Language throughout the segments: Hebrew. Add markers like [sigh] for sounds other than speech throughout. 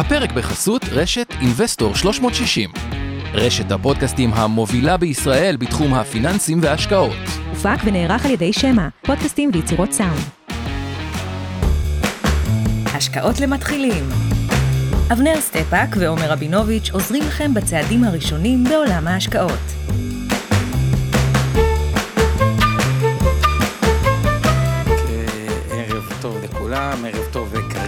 הפרק בחסות רשת אינבסטור 360. רשת הפודקאסטים המובילה בישראל בתחום הפיננסים וההשקעות. הופק ונערך על ידי שמע, פודקאסטים ויצירות סאונד. השקעות למתחילים אבנר סטפאק ועומר רבינוביץ' עוזרים לכם בצעדים הראשונים בעולם ההשקעות.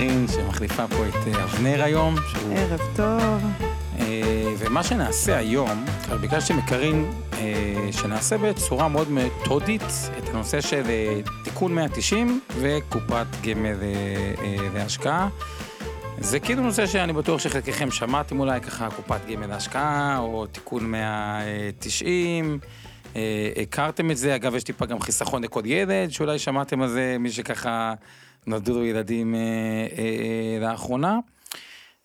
לקארין שמחליפה פה את אה, אבנר היום. שהוא, ערב טוב. אה, ומה שנעשה היום, ביקשתי מקארין אה, שנעשה בצורה מאוד מתודית את הנושא של תיקון 190 וקופת גמל להשקעה. זה כאילו נושא שאני בטוח שחלקכם שמעתם אולי ככה קופת גמל להשקעה או תיקון 190. אה, הכרתם את זה, אגב יש טיפה גם חיסכון לכל ילד, שאולי שמעתם על זה, מי שככה נולדו לו ילדים אה, אה, לאחרונה.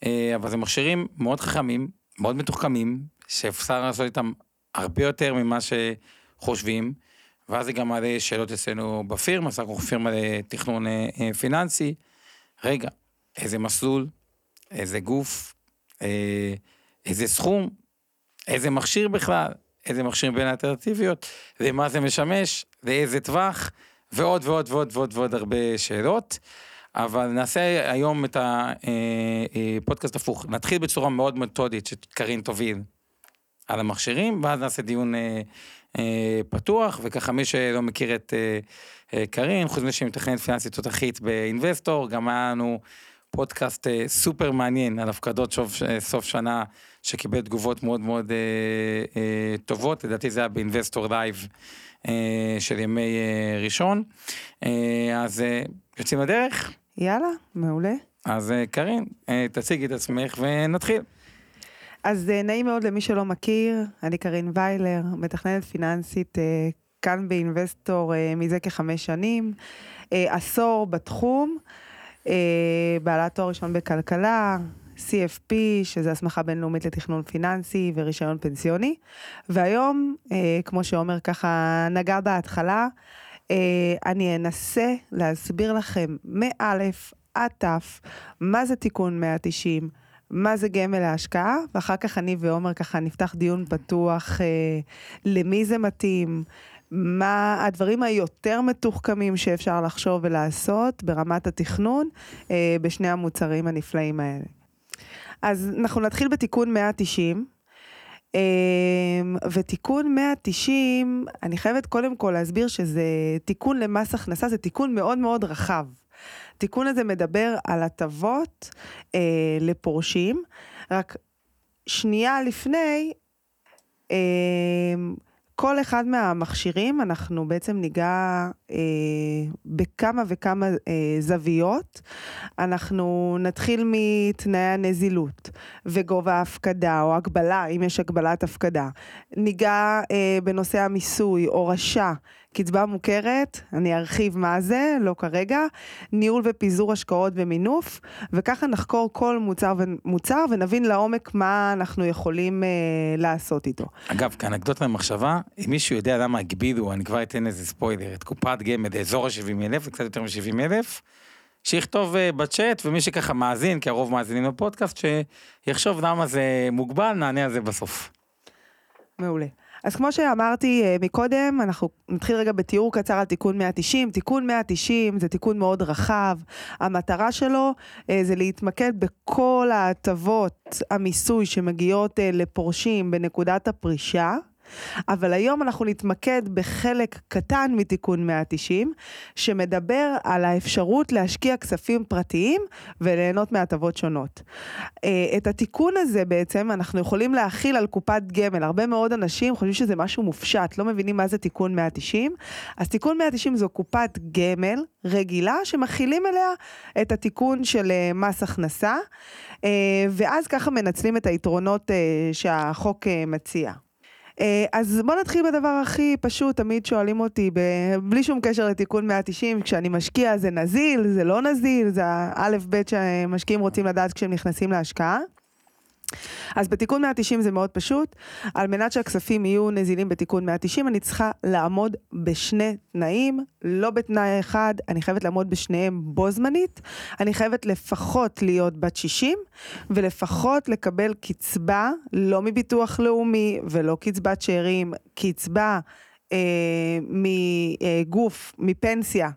אה, אבל זה מכשירים מאוד חכמים, מאוד מתוחכמים, שאפשר לעשות איתם הרבה יותר ממה שחושבים, ואז זה גם מעלה שאלות אצלנו בפירמה, אנחנו פירמה לתכנון אה, אה, פיננסי. רגע, איזה מסלול, איזה גוף, אה, איזה סכום, איזה מכשיר בכלל, איזה מכשיר בין האלטרנטיביות, למה זה משמש, לאיזה טווח, ועוד ועוד ועוד ועוד ועוד הרבה שאלות. אבל נעשה היום את הפודקאסט הפוך. נתחיל בצורה מאוד מתודית שקרין תוביל על המכשירים, ואז נעשה דיון אה, אה, פתוח, וככה מי שלא מכיר את אה, אה, קרין, חוץ מזה שהיא מתכננת פיננסית תותחית באינבסטור, גם היה לנו פודקאסט אה, סופר מעניין על הפקדות שוב, אה, סוף שנה, שקיבל תגובות מאוד מאוד אה, אה, טובות, לדעתי זה היה ב Investor Live אה, של ימי אה, ראשון. אה, אז אה, יוצאים לדרך. יאללה, מעולה. אז אה, קרין, אה, תציגי את עצמך ונתחיל. אז אה, נעים מאוד למי שלא מכיר, אני קרין ויילר, מתכננת פיננסית אה, כאן ב Investor אה, מזה כחמש שנים, אה, עשור בתחום, אה, בעלת תואר ראשון בכלכלה, CFP, שזה הסמכה בינלאומית לתכנון פיננסי ורישיון פנסיוני, והיום, אה, כמו שעומר ככה נגע בהתחלה, אה, אני אנסה להסביר לכם מאלף עד תף מה זה תיקון 190, מה זה גמל להשקעה, ואחר כך אני ועומר ככה נפתח דיון פתוח אה, למי זה מתאים, מה הדברים היותר מתוחכמים שאפשר לחשוב ולעשות ברמת התכנון אה, בשני המוצרים הנפלאים האלה. אז אנחנו נתחיל בתיקון 190. Um, ותיקון 190, אני חייבת קודם כל להסביר שזה תיקון למס הכנסה, זה תיקון מאוד מאוד רחב. התיקון הזה מדבר על הטבות uh, לפורשים, רק שנייה לפני, uh, כל אחד מהמכשירים, אנחנו בעצם ניגע אה, בכמה וכמה אה, זוויות. אנחנו נתחיל מתנאי הנזילות וגובה ההפקדה או הגבלה, אם יש הגבלת הפקדה. ניגע אה, בנושא המיסוי, הורשה, קצבה מוכרת, אני ארחיב מה זה, לא כרגע, ניהול ופיזור השקעות ומינוף, וככה נחקור כל מוצר ומוצר ונבין לעומק מה אנחנו יכולים אה, לעשות איתו. אגב, כאנקדוטה למחשבה, אם מישהו יודע למה הגבילו, אני כבר אתן איזה ספוילר, את קופת גמל לאזור ה-70 אלף, קצת יותר מ-70 אלף, שיכתוב uh, בצ'אט, ומי שככה מאזין, כי הרוב מאזינים לפודקאסט, שיחשוב למה זה מוגבל, נענה על זה בסוף. מעולה. אז כמו שאמרתי uh, מקודם, אנחנו נתחיל רגע בתיאור קצר על תיקון 190. תיקון 190 זה תיקון מאוד רחב. המטרה שלו uh, זה להתמקד בכל ההטבות המיסוי שמגיעות לפורשים בנקודת הפרישה. אבל היום אנחנו נתמקד בחלק קטן מתיקון 190, שמדבר על האפשרות להשקיע כספים פרטיים וליהנות מהטבות שונות. אה, את התיקון הזה בעצם אנחנו יכולים להכיל על קופת גמל. הרבה מאוד אנשים חושבים שזה משהו מופשט, לא מבינים מה זה תיקון 190. אז תיקון 190 זו קופת גמל רגילה שמכילים אליה את התיקון של אה, מס הכנסה, אה, ואז ככה מנצלים את היתרונות שהחוק מציע. אה, אז בוא נתחיל בדבר הכי פשוט, תמיד שואלים אותי, בלי שום קשר לתיקון 190, כשאני משקיע זה נזיל, זה לא נזיל, זה האלף בית שמשקיעים רוצים לדעת כשהם נכנסים להשקעה. אז בתיקון 190 זה מאוד פשוט, על מנת שהכספים יהיו נזילים בתיקון 190, אני צריכה לעמוד בשני תנאים, לא בתנאי אחד, אני חייבת לעמוד בשניהם בו זמנית, אני חייבת לפחות להיות בת 60, ולפחות לקבל קצבה, לא מביטוח לאומי ולא קצבת שאירים, קצבה אה, מגוף, מפנסיה.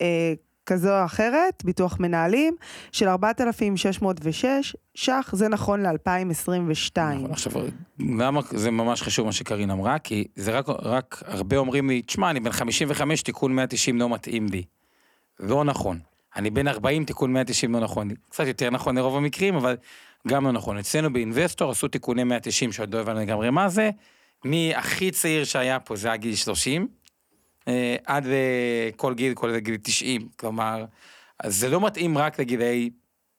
אה, כזו או אחרת, ביטוח מנהלים, של 4,606 ש"ח, זה נכון ל-2022. נכון, עכשיו, למה זה ממש חשוב מה שקרין אמרה? כי זה רק, רק הרבה אומרים לי, תשמע, אני בן 55, תיקון 190 לא מתאים לי. לא נכון. אני בן 40, תיקון 190 לא נכון. קצת יותר נכון לרוב המקרים, אבל גם לא נכון. אצלנו באינבסטור עשו תיקוני 190, שעוד לא הבנו לגמרי מה זה. מי הכי צעיר שהיה פה זה היה גיל 30, אה, עד לכל גיל, כל גיל 90, כלומר, אז זה לא מתאים רק לגילאי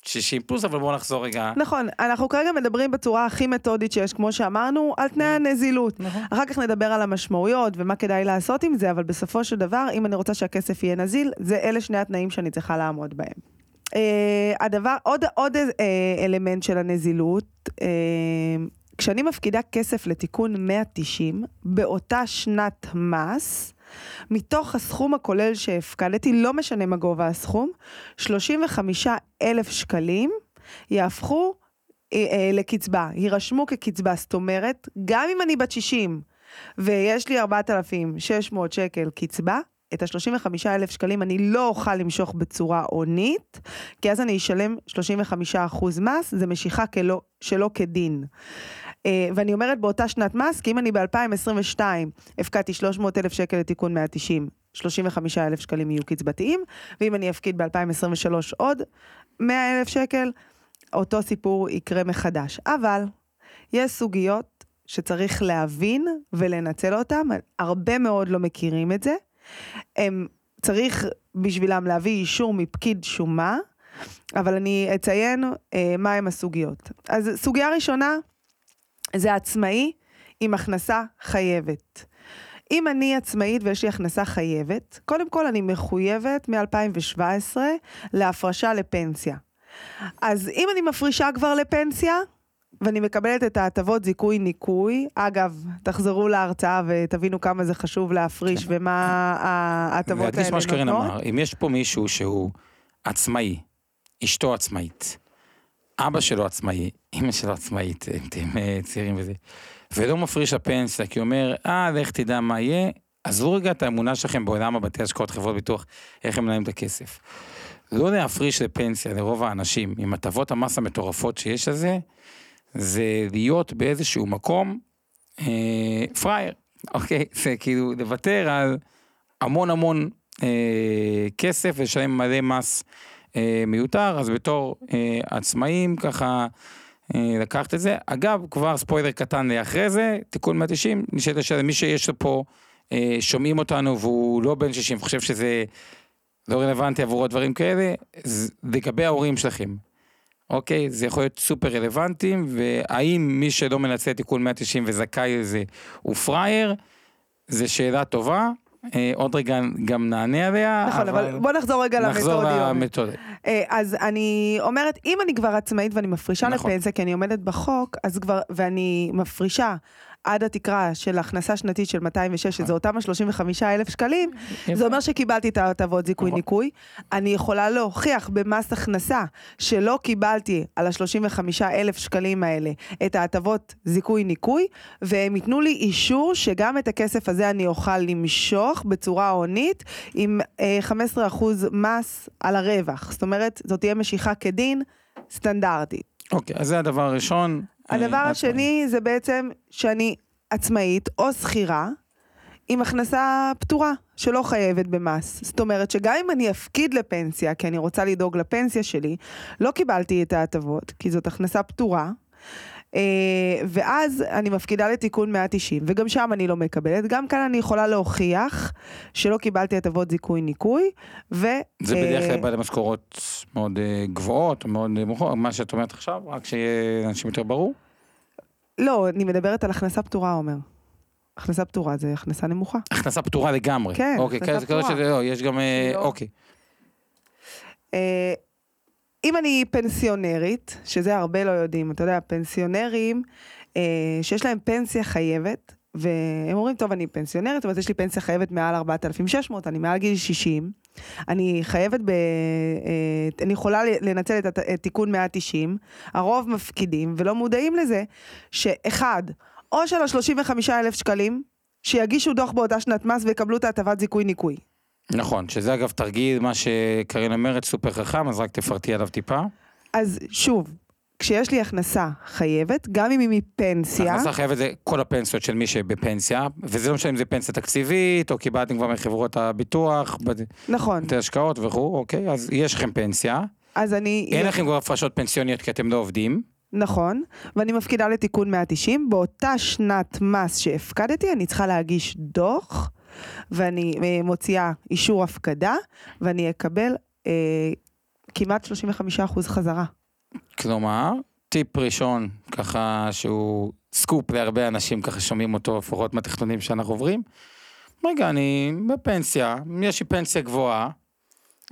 60 פלוס, אבל בואו נחזור רגע. נכון, אנחנו כרגע מדברים בצורה הכי מתודית שיש, כמו שאמרנו, על תנאי הנזילות. נכון. אחר כך נדבר על המשמעויות ומה כדאי לעשות עם זה, אבל בסופו של דבר, אם אני רוצה שהכסף יהיה נזיל, זה אלה שני התנאים שאני צריכה לעמוד בהם. Uh, הדבר, עוד, עוד uh, אלמנט של הנזילות, uh, כשאני מפקידה כסף לתיקון 190, באותה שנת מס, מתוך הסכום הכולל שהפקדתי, לא משנה מה גובה הסכום, 35 אלף שקלים יהפכו אה, אה, לקצבה, יירשמו כקצבה, זאת אומרת, גם אם אני בת 60 ויש לי 4,600 שקל קצבה, את ה-35 אלף שקלים אני לא אוכל למשוך בצורה הונית, כי אז אני אשלם 35 אחוז מס, זה משיכה כלא, שלא כדין. אה, ואני אומרת באותה שנת מס, כי אם אני ב-2022 הפקדתי 300 אלף שקל לתיקון 190, 35 אלף שקלים יהיו קצבתיים, ואם אני אפקיד ב-2023 עוד 100 אלף שקל, אותו סיפור יקרה מחדש. אבל יש סוגיות שצריך להבין ולנצל אותן, הרבה מאוד לא מכירים את זה. הם, צריך בשבילם להביא אישור מפקיד שומה, אבל אני אציין אה, מהם הסוגיות. אז סוגיה ראשונה, זה עצמאי עם הכנסה חייבת. אם אני עצמאית ויש לי הכנסה חייבת, קודם כל אני מחויבת מ-2017 להפרשה לפנסיה. אז אם אני מפרישה כבר לפנסיה, ואני מקבלת את ההטבות זיכוי ניקוי, אגב, תחזרו להרצאה ותבינו כמה זה חשוב להפריש כן. ומה ההטבות האלה להדגיש מה נותנות. אמר, אם יש פה מישהו שהוא עצמאי, אשתו עצמאית, אבא שלו עצמאי, אמא שלו עצמאית, אתם אה, צעירים וזה, ולא מפריש לפנסיה, כי הוא אומר, אה, לך תדע מה יהיה, עזבו רגע את האמונה שלכם בעולם הבתי השקעות חברות ביטוח, איך הם מנהלים את הכסף. לא להפריש לפנסיה לרוב האנשים, עם הטבות המס המטורפות שיש לזה, זה להיות באיזשהו מקום אה, פראייר, אוקיי? זה כאילו לוותר על המון המון אה, כסף ולשלם מלא מס מיותר, אז בתור אה, עצמאים ככה אה, לקחת את זה. אגב, כבר ספוילר קטן לאחרי זה, תיקון 190, נשאלת השאלה, מי שיש לו פה, אה, שומעים אותנו והוא לא בן 60, חושב שזה לא רלוונטי עבורו דברים כאלה, לגבי ההורים שלכם. אוקיי, זה יכול להיות סופר רלוונטיים, והאם מי שלא מנצל תיקון 190 וזכאי לזה הוא פראייר, זו שאלה טובה, אה, עוד רגע גם נענה עליה, נכון, אבל בוא נחזור רגע נחזור למתודיות. אה, אז אני אומרת, אם אני כבר עצמאית ואני מפרישה נכון. לפנסיה, כי אני עומדת בחוק, אז כבר, ואני מפרישה עד התקרה של הכנסה שנתית של 206, נכון. שזה אותם ה-35 אלף שקלים, זה אומר שקיבלתי את ההטבות זיכוי נכון. ניכוי. אני יכולה להוכיח במס הכנסה שלא קיבלתי על ה-35 אלף שקלים האלה את ההטבות זיכוי ניכוי, והם ייתנו לי אישור שגם את הכסף הזה אני אוכל למשוך בצורה הונית עם אה, 15% מס על הרווח. זאת אומרת, זאת תהיה משיכה כדין סטנדרטית. אוקיי, אז זה הדבר הראשון. הדבר השני זה בעצם שאני עצמאית או שכירה עם הכנסה פטורה שלא חייבת במס. זאת אומרת שגם אם אני אפקיד לפנסיה, כי אני רוצה לדאוג לפנסיה שלי, לא קיבלתי את ההטבות, כי זאת הכנסה פטורה. אה, ואז אני מפקידה לתיקון 190, וגם שם אני לא מקבלת. גם כאן אני יכולה להוכיח שלא קיבלתי הטבות זיכוי ניכוי, ו... זה בדרך אה, כלל בעלי משכורות מאוד אה, גבוהות, מאוד נמוכות, מה שאת אומרת עכשיו, רק שיהיה לאנשים יותר ברור. לא, אני מדברת על הכנסה פטורה, עומר. הכנסה פטורה זה הכנסה נמוכה. הכנסה פטורה לגמרי. כן, אוקיי, הכנסה כזה פטורה. שזה- לא, יש גם, לא. אוקיי. אם אני פנסיונרית, שזה הרבה לא יודעים, אתה יודע, פנסיונרים אה, שיש להם פנסיה חייבת, והם אומרים, טוב, אני פנסיונרית, אבל יש לי פנסיה חייבת מעל 4,600, אני מעל גיל 60, אני חייבת ב... אה, אני יכולה לנצל את, את תיקון 190, הרוב מפקידים ולא מודעים לזה, שאחד, או של ה-35 אלף שקלים, שיגישו דוח באותה שנת מס ויקבלו את ההטבת זיכוי ניכוי. נכון, שזה אגב תרגיל, מה שקרין אומרת, סופר חכם, אז רק תפרטי עליו טיפה. אז שוב, כשיש לי הכנסה חייבת, גם אם היא מפנסיה. הכנסה חייבת זה כל הפנסיות של מי שבפנסיה, וזה לא משנה אם זה פנסיה תקציבית, או קיבלתם כבר מחברות הביטוח, נכון. בתי השקעות וכו', אוקיי, אז יש לכם פנסיה. אז אני... אין לכם כבר הפרשות פנסיוניות כי אתם לא עובדים. נכון, ואני מפקידה לתיקון 190, באותה שנת מס שהפקדתי, אני צריכה להגיש דוח, ואני אה, מוציאה אישור הפקדה, ואני אקבל אה, כמעט 35% חזרה. כלומר, טיפ ראשון, ככה שהוא סקופ להרבה אנשים, ככה שומעים אותו, לפחות מהתכנונים שאנחנו עוברים. רגע, אני בפנסיה, יש לי פנסיה גבוהה,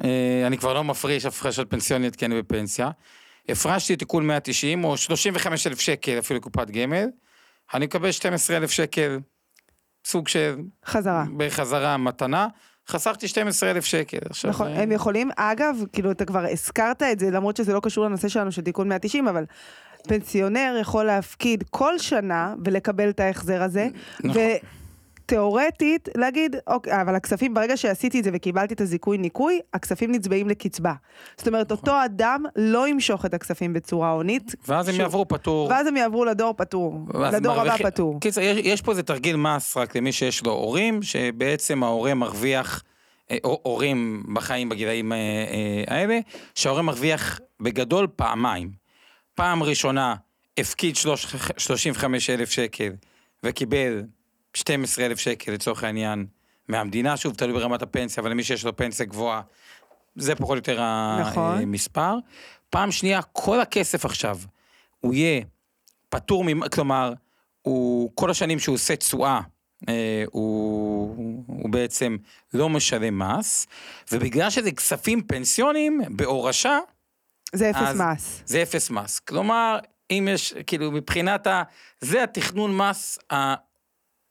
אה, אני כבר לא מפריש הפרשות פנסיוניות כי אני בפנסיה. הפרשתי תיקון 190 או 35 אלף שקל אפילו קופת גמל, אני מקבל 12 אלף שקל, סוג של... חזרה. בחזרה מתנה. חסכתי 12 אלף שקל. עכשיו, נכון, הם יכולים, אגב, כאילו אתה כבר הזכרת את זה, למרות שזה לא קשור לנושא שלנו של תיקון 190, אבל פנסיונר יכול להפקיד כל שנה ולקבל את ההחזר הזה. נכון. תיאורטית להגיד, אוקיי, אבל הכספים, ברגע שעשיתי את זה וקיבלתי את הזיכוי ניכוי, הכספים נצבעים לקצבה. זאת אומרת, נכון. אותו אדם לא ימשוך את הכספים בצורה הונית. ואז הם יעברו פטור. ואז הם יעברו לדור פטור, לדור הבא פטור. קיצר, יש, יש פה איזה תרגיל מס רק למי שיש לו הורים, שבעצם ההורה מרוויח, אה, הורים בחיים בגילאים אה, אה, האלה, שההורה מרוויח בגדול פעמיים. פעם ראשונה הפקיד 35 אלף שקל וקיבל 12 אלף שקל לצורך העניין מהמדינה, שוב תלוי ברמת הפנסיה, אבל למי שיש לו פנסיה גבוהה, זה פחות או יותר נכון. המספר. פעם שנייה, כל הכסף עכשיו, הוא יהיה פטור, כלומר, הוא, כל השנים שהוא עושה תשואה, אה, הוא, הוא בעצם לא משלם מס, ובגלל שזה כספים פנסיונים, בהורשה, זה אפס מס. זה אפס מס. כלומר, אם יש, כאילו, מבחינת ה... זה התכנון מס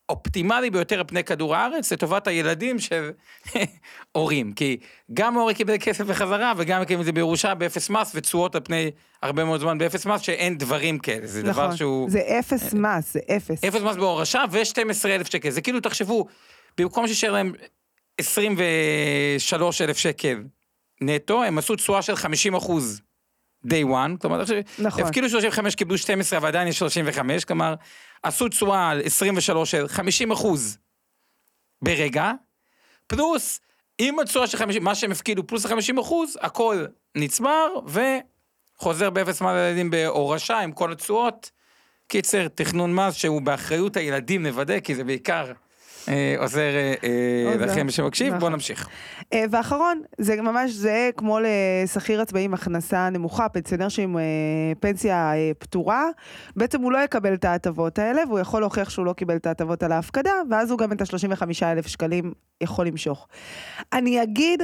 האופטימלי ביותר על פני כדור הארץ לטובת הילדים של [laughs] הורים. כי גם ההורה קיבל כסף בחזרה וגם קיבל את זה בירושה באפס מס ותשואות על פני הרבה מאוד זמן באפס מס שאין דברים כאלה. זה נכון, דבר שהוא... זה אפס מס, זה אפס. אפס מס בהורשה ו-12 אלף שקל. זה כאילו תחשבו, במקום שישאר להם 23 אלף שקל נטו, הם עשו תשואה של 50 אחוז. day one, כלומר, נכון. הפקידו 35, קיבלו 12, אבל עדיין יש 35, כלומר, עשו תשואה על 23 של 50 אחוז ברגע, פלוס, עם התשואה של 50, מה שהם הפקידו פלוס ה-50 אחוז, הכל נצבר, וחוזר באפס מס לילדים בהורשה עם כל התשואות. קיצר, תכנון מס שהוא באחריות הילדים נוודא, כי זה בעיקר עוזר אה, אה, לכם שמקשיב, בואו נכון. נמשיך. ואחרון, זה ממש זהה כמו לשכיר עצמאי עם הכנסה נמוכה, פנסיונר שעם פנסיה פטורה, בעצם הוא לא יקבל את ההטבות האלה, והוא יכול להוכיח שהוא לא קיבל את ההטבות על ההפקדה, ואז הוא גם את ה-35 אלף שקלים יכול למשוך. אני אגיד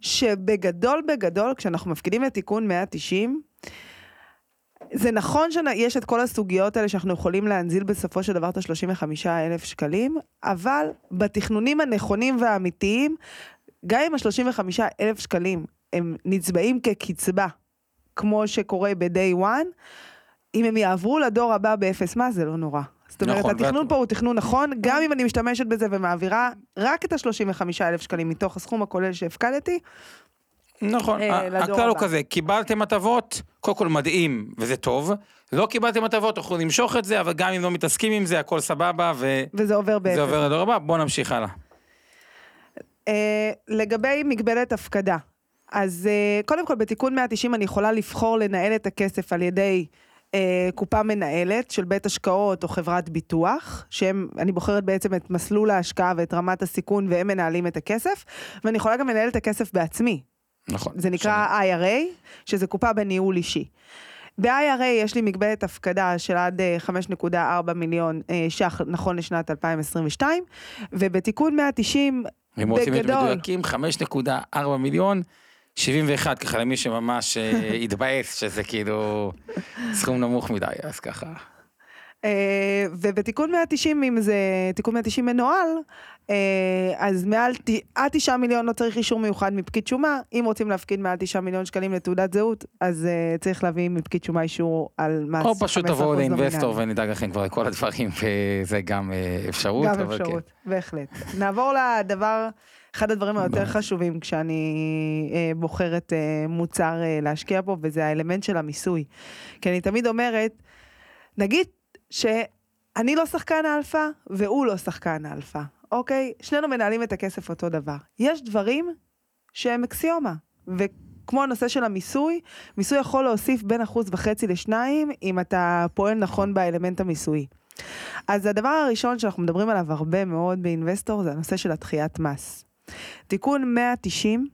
שבגדול בגדול, כשאנחנו מפקידים את תיקון 190, זה נכון שיש את כל הסוגיות האלה שאנחנו יכולים להנזיל בסופו של דבר את ה-35 אלף שקלים, אבל בתכנונים הנכונים והאמיתיים, גם אם ה-35 אלף שקלים הם נצבעים כקצבה, כמו שקורה ב-day one, אם הם יעברו לדור הבא באפס מס זה לא נורא. זאת אומרת, נכון, התכנון ואת... פה הוא תכנון נכון, גם אם אני משתמשת בזה ומעבירה רק את ה-35 אלף שקלים מתוך הסכום הכולל שהפקדתי, נכון, אה, הכלל הוא כזה, קיבלתם הטבות, קודם כל מדהים וזה טוב, לא קיבלתם הטבות, תוכלו למשוך את זה, אבל גם אם לא מתעסקים עם זה, הכל סבבה, ו... וזה עובר באפס. זה עובר לדור הבא, בואו נמשיך הלאה. אה, לגבי מגבלת הפקדה, אז אה, קודם כל בתיקון 190 אני יכולה לבחור לנהל את הכסף על ידי אה, קופה מנהלת של בית השקעות או חברת ביטוח, שהם, אני בוחרת בעצם את מסלול ההשקעה ואת רמת הסיכון והם מנהלים את הכסף, ואני יכולה גם לנהל את הכסף בעצמי. נכון. זה נקרא שני. IRA, שזה קופה בניהול אישי. ב-IRA יש לי מגבלת הפקדה של עד 5.4 אה, מיליון אה, ש"ח נכון לשנת 2022, ובתיקון 190, בגדול... אם רוצים להיות מדויקים, 5.4 מיליון 71 ככה למי שממש אה, [laughs] התבאס שזה כאילו סכום נמוך מדי אז ככה. אה, ובתיקון 190, אם זה תיקון 190 מנוהל, אה, אז מעל, עד 9 מיליון לא צריך אישור מיוחד מפקיד שומה. אם רוצים להפקיד מעל 9 מיליון שקלים לתעודת זהות, אז אה, צריך להביא מפקיד שומה אישור על מס 15% או פשוט תבואו. לאינבסטור ונדאג לכם כבר לכל הדברים [laughs] וזה גם אפשרות. גם כן. אפשרות, בהחלט. נעבור לדבר, אחד הדברים היותר [laughs] חשובים כשאני אה, בוחרת אה, מוצר אה, להשקיע בו, וזה האלמנט של המיסוי. כי אני תמיד אומרת, נגיד שאני לא שחקן האלפא והוא לא שחקן האלפא, אוקיי? שנינו מנהלים את הכסף אותו דבר. יש דברים שהם אקסיומה, וכמו הנושא של המיסוי, מיסוי יכול להוסיף בין אחוז וחצי לשניים, אם אתה פועל נכון באלמנט המיסויי. אז הדבר הראשון שאנחנו מדברים עליו הרבה מאוד ב Investor זה הנושא של הדחיית מס. תיקון 190,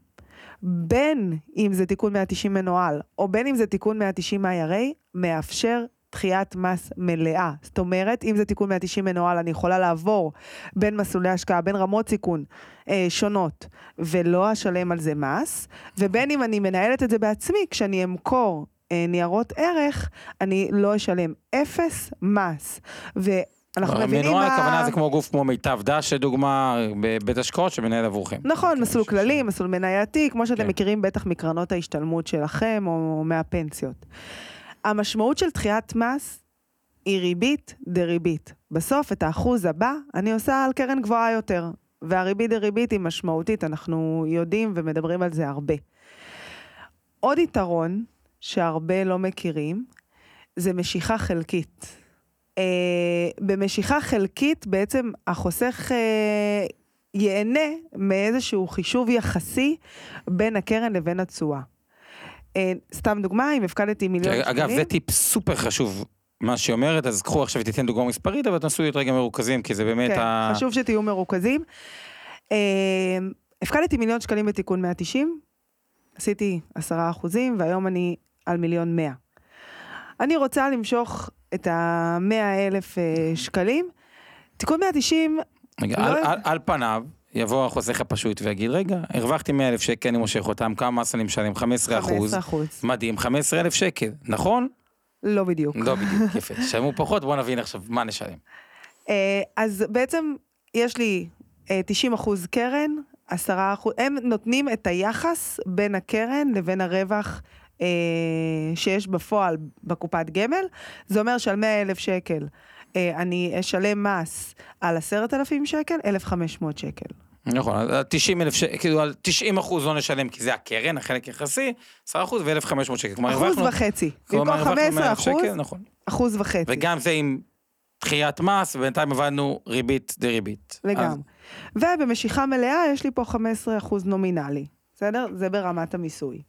בין אם זה תיקון 190 מנוהל, או בין אם זה תיקון 190 IRA, מאפשר דחיית מס מלאה. זאת אומרת, אם זה תיקון 190 מנוהל, אני יכולה לעבור בין מסלולי השקעה, בין רמות סיכון אה, שונות, ולא אשלם על זה מס, ובין אם אני מנהלת את זה בעצמי, כשאני אמכור אה, ניירות ערך, אני לא אשלם אפס מס. ואנחנו מבינים מנוהל מה... הכוונה זה כמו גוף כמו מיטב דש לדוגמה בבית השקעות שמנהל עבורכם. נכון, מסלול כללי, מסלול מנייתי, כמו שאתם כן. מכירים בטח מקרנות ההשתלמות שלכם או מהפנסיות. המשמעות של דחיית מס היא ריבית דריבית. בסוף את האחוז הבא אני עושה על קרן גבוהה יותר, והריבית דריבית היא משמעותית, אנחנו יודעים ומדברים על זה הרבה. עוד יתרון שהרבה לא מכירים, זה משיכה חלקית. Uh, במשיכה חלקית בעצם החוסך uh, ייהנה מאיזשהו חישוב יחסי בין הקרן לבין התשואה. Uh, סתם דוגמה, אם הפקדתי מיליון שקלים... אגב זה טיפ סופר חשוב מה שהיא אומרת אז קחו עכשיו ותיתן דוגמה מספרית אבל תנסו להיות רגע מרוכזים כי זה באמת כן, ה... חשוב שתהיו מרוכזים. Uh, הפקדתי מיליון שקלים בתיקון 190, עשיתי עשרה אחוזים, והיום אני על מיליון מאה. אני רוצה למשוך את המאה אלף אה, שקלים. תיקון 190, רגע, לא- על, על, על פניו יבוא החוסך הפשוט ויגיד רגע הרווחתי 100 אלף שקל אני מושך אותם כמה מס אני משלם 15 אחוז 15 אחוז. מדהים 15 אלף שקל נכון? לא בדיוק. לא בדיוק יפה [laughs] שלמו פחות בוא נבין עכשיו מה נשלם. אה, אז בעצם יש לי אה, 90 אחוז קרן, 10 אחוז, הם נותנים את היחס בין הקרן לבין הרווח אה, שיש בפועל בקופת גמל. זה אומר שעל 100 אלף שקל אה, אני אשלם מס על 10,000 שקל, 1,500 שקל. נכון, אז 90 אלף שקל, כאילו על 90 אחוז לא נשלם כי זה הקרן, החלק יחסי, 10 אחוז ו-1,500 שקל. כלומר, אחוז הרווחנו- וחצי. במקום הרווחנו 15 100,000 אחוז, שקל, נכון. אחוז וחצי. וגם זה עם דחיית מס, ובינתיים הבנו ריבית דריבית. לגמרי. ובמשיכה מלאה יש לי פה 15 אחוז נומינלי. בסדר? זה ברמת המיסוי.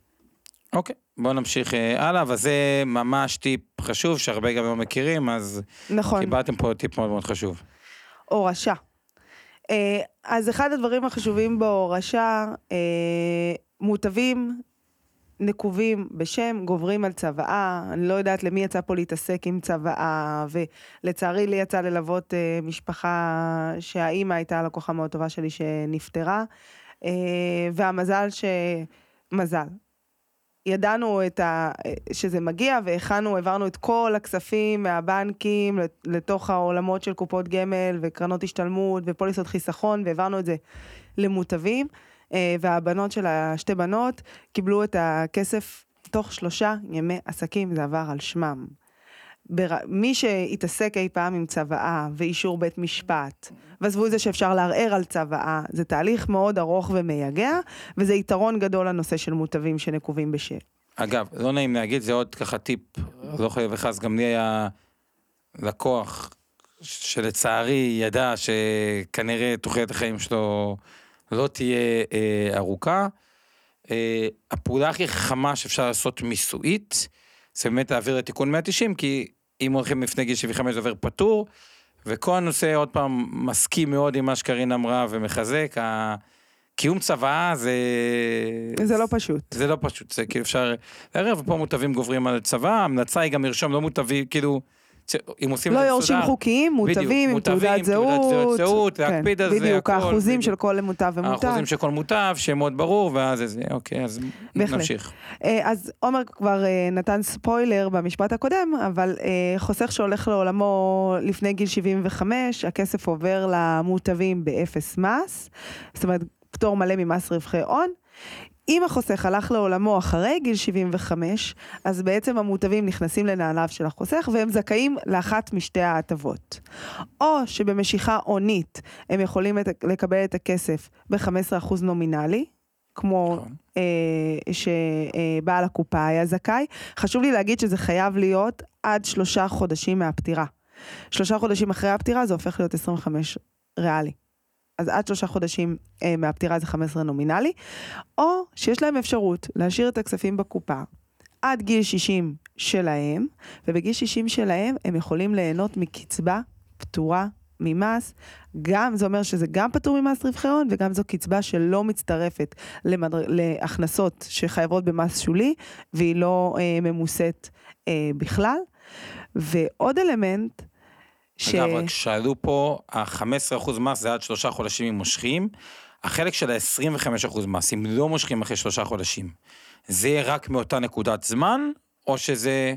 אוקיי, בואו נמשיך אה, הלאה, וזה ממש טיפ חשוב שהרבה גם לא מכירים, אז נכון. קיבלתם פה טיפ מאוד מאוד חשוב. הורשה. אה, אז אחד הדברים החשובים בהורשה, אה, מוטבים נקובים בשם, גוברים על צוואה, אני לא יודעת למי יצא פה להתעסק עם צוואה, ולצערי לי יצא ללוות אה, משפחה שהאימא הייתה הלקוחה מאוד טובה שלי שנפטרה, אה, והמזל ש... מזל. ידענו את ה... שזה מגיע והכנו, העברנו את כל הכספים מהבנקים לת- לתוך העולמות של קופות גמל וקרנות השתלמות ופוליסות חיסכון והעברנו את זה למוטבים אה, והבנות של השתי בנות קיבלו את הכסף תוך שלושה ימי עסקים, זה עבר על שמם. בר... מי שהתעסק אי פעם עם צוואה ואישור בית משפט, ועזבו את זה שאפשר לערער על צוואה, זה תהליך מאוד ארוך ומייגע, וזה יתרון גדול לנושא של מוטבים שנקובים בשם. אגב, לא נעים להגיד, זה עוד ככה טיפ, לא חייב וחס, גם לי היה לקוח שלצערי ידע שכנראה תוחלת החיים שלו לא תהיה אה, ארוכה. אה, הפעולה הכי חכמה שאפשר לעשות מיסויית, זה באמת להעביר לתיקון 190, כי אם הולכים לפני גיל 75 זה עובר פטור, וכל הנושא עוד פעם מסכים מאוד עם מה שקרין אמרה ומחזק, קיום צוואה זה... זה לא פשוט. זה לא פשוט, זה כאילו אפשר לערב, ופה מוטבים גוברים על צבא, ההמלצה היא גם לרשום לא מוטבים, כאילו, אם עושים את לא זה יורשים מסודר, חוקים, בדיוק, מוטבים עם תעודת תעודת זהות. זהות, להקפיד על זה, בדיוק, הכל, האחוזים בדיוק. של כל מוטב ומוטב. האחוזים של כל מוטב, שיהיה מאוד ברור, ואז זה, אוקיי, אז. נמשיך. אה, אז עומר כבר אה, נתן ספוילר במשפט הקודם, אבל אה, חוסך שהולך לעולמו לפני גיל 75, הכסף עובר למוטבים באפס מס, זאת אומרת, פטור מלא ממס רווחי הון. אם החוסך הלך לעולמו אחרי גיל 75, אז בעצם המוטבים נכנסים לנעליו של החוסך והם זכאים לאחת משתי ההטבות. או שבמשיכה הונית הם יכולים את- לקבל את הכסף ב-15% נומינלי, כמו נכון. אה, שבעל הקופה היה זכאי. חשוב לי להגיד שזה חייב להיות עד שלושה חודשים מהפטירה. שלושה חודשים אחרי הפטירה זה הופך להיות 25 ריאלי. אז עד שלושה חודשים אה, מהפטירה זה 15 נומינלי, או שיש להם אפשרות להשאיר את הכספים בקופה עד גיל 60 שלהם, ובגיל 60 שלהם הם יכולים ליהנות מקצבה פטורה ממס. גם, זה אומר שזה גם פטור ממס רווחי הון, וגם זו קצבה שלא מצטרפת למדר... להכנסות שחייבות במס שולי, והיא לא אה, ממוסת אה, בכלל. ועוד אלמנט, ש... אגב, רק שאלו פה, ה-15% מס זה עד שלושה חודשים אם מושכים, החלק של ה-25% מס, אם לא מושכים אחרי שלושה חודשים, זה רק מאותה נקודת זמן, או שזה...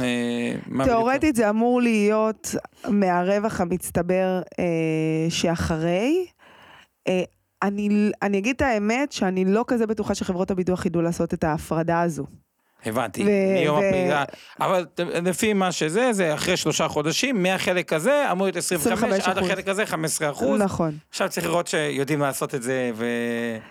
אה? תאורטית זה אמור להיות מהרווח המצטבר אה, שאחרי. אה, אני, אני אגיד את האמת שאני לא כזה בטוחה שחברות הביטוח ידעו לעשות את ההפרדה הזו. הבנתי, מיום הפעילה, אבל לפי מה שזה, זה אחרי שלושה חודשים, מהחלק הזה אמור להיות 25, עד 25%. החלק הזה 15 אחוז. נכון. עכשיו צריך לראות שיודעים לעשות את זה, ו...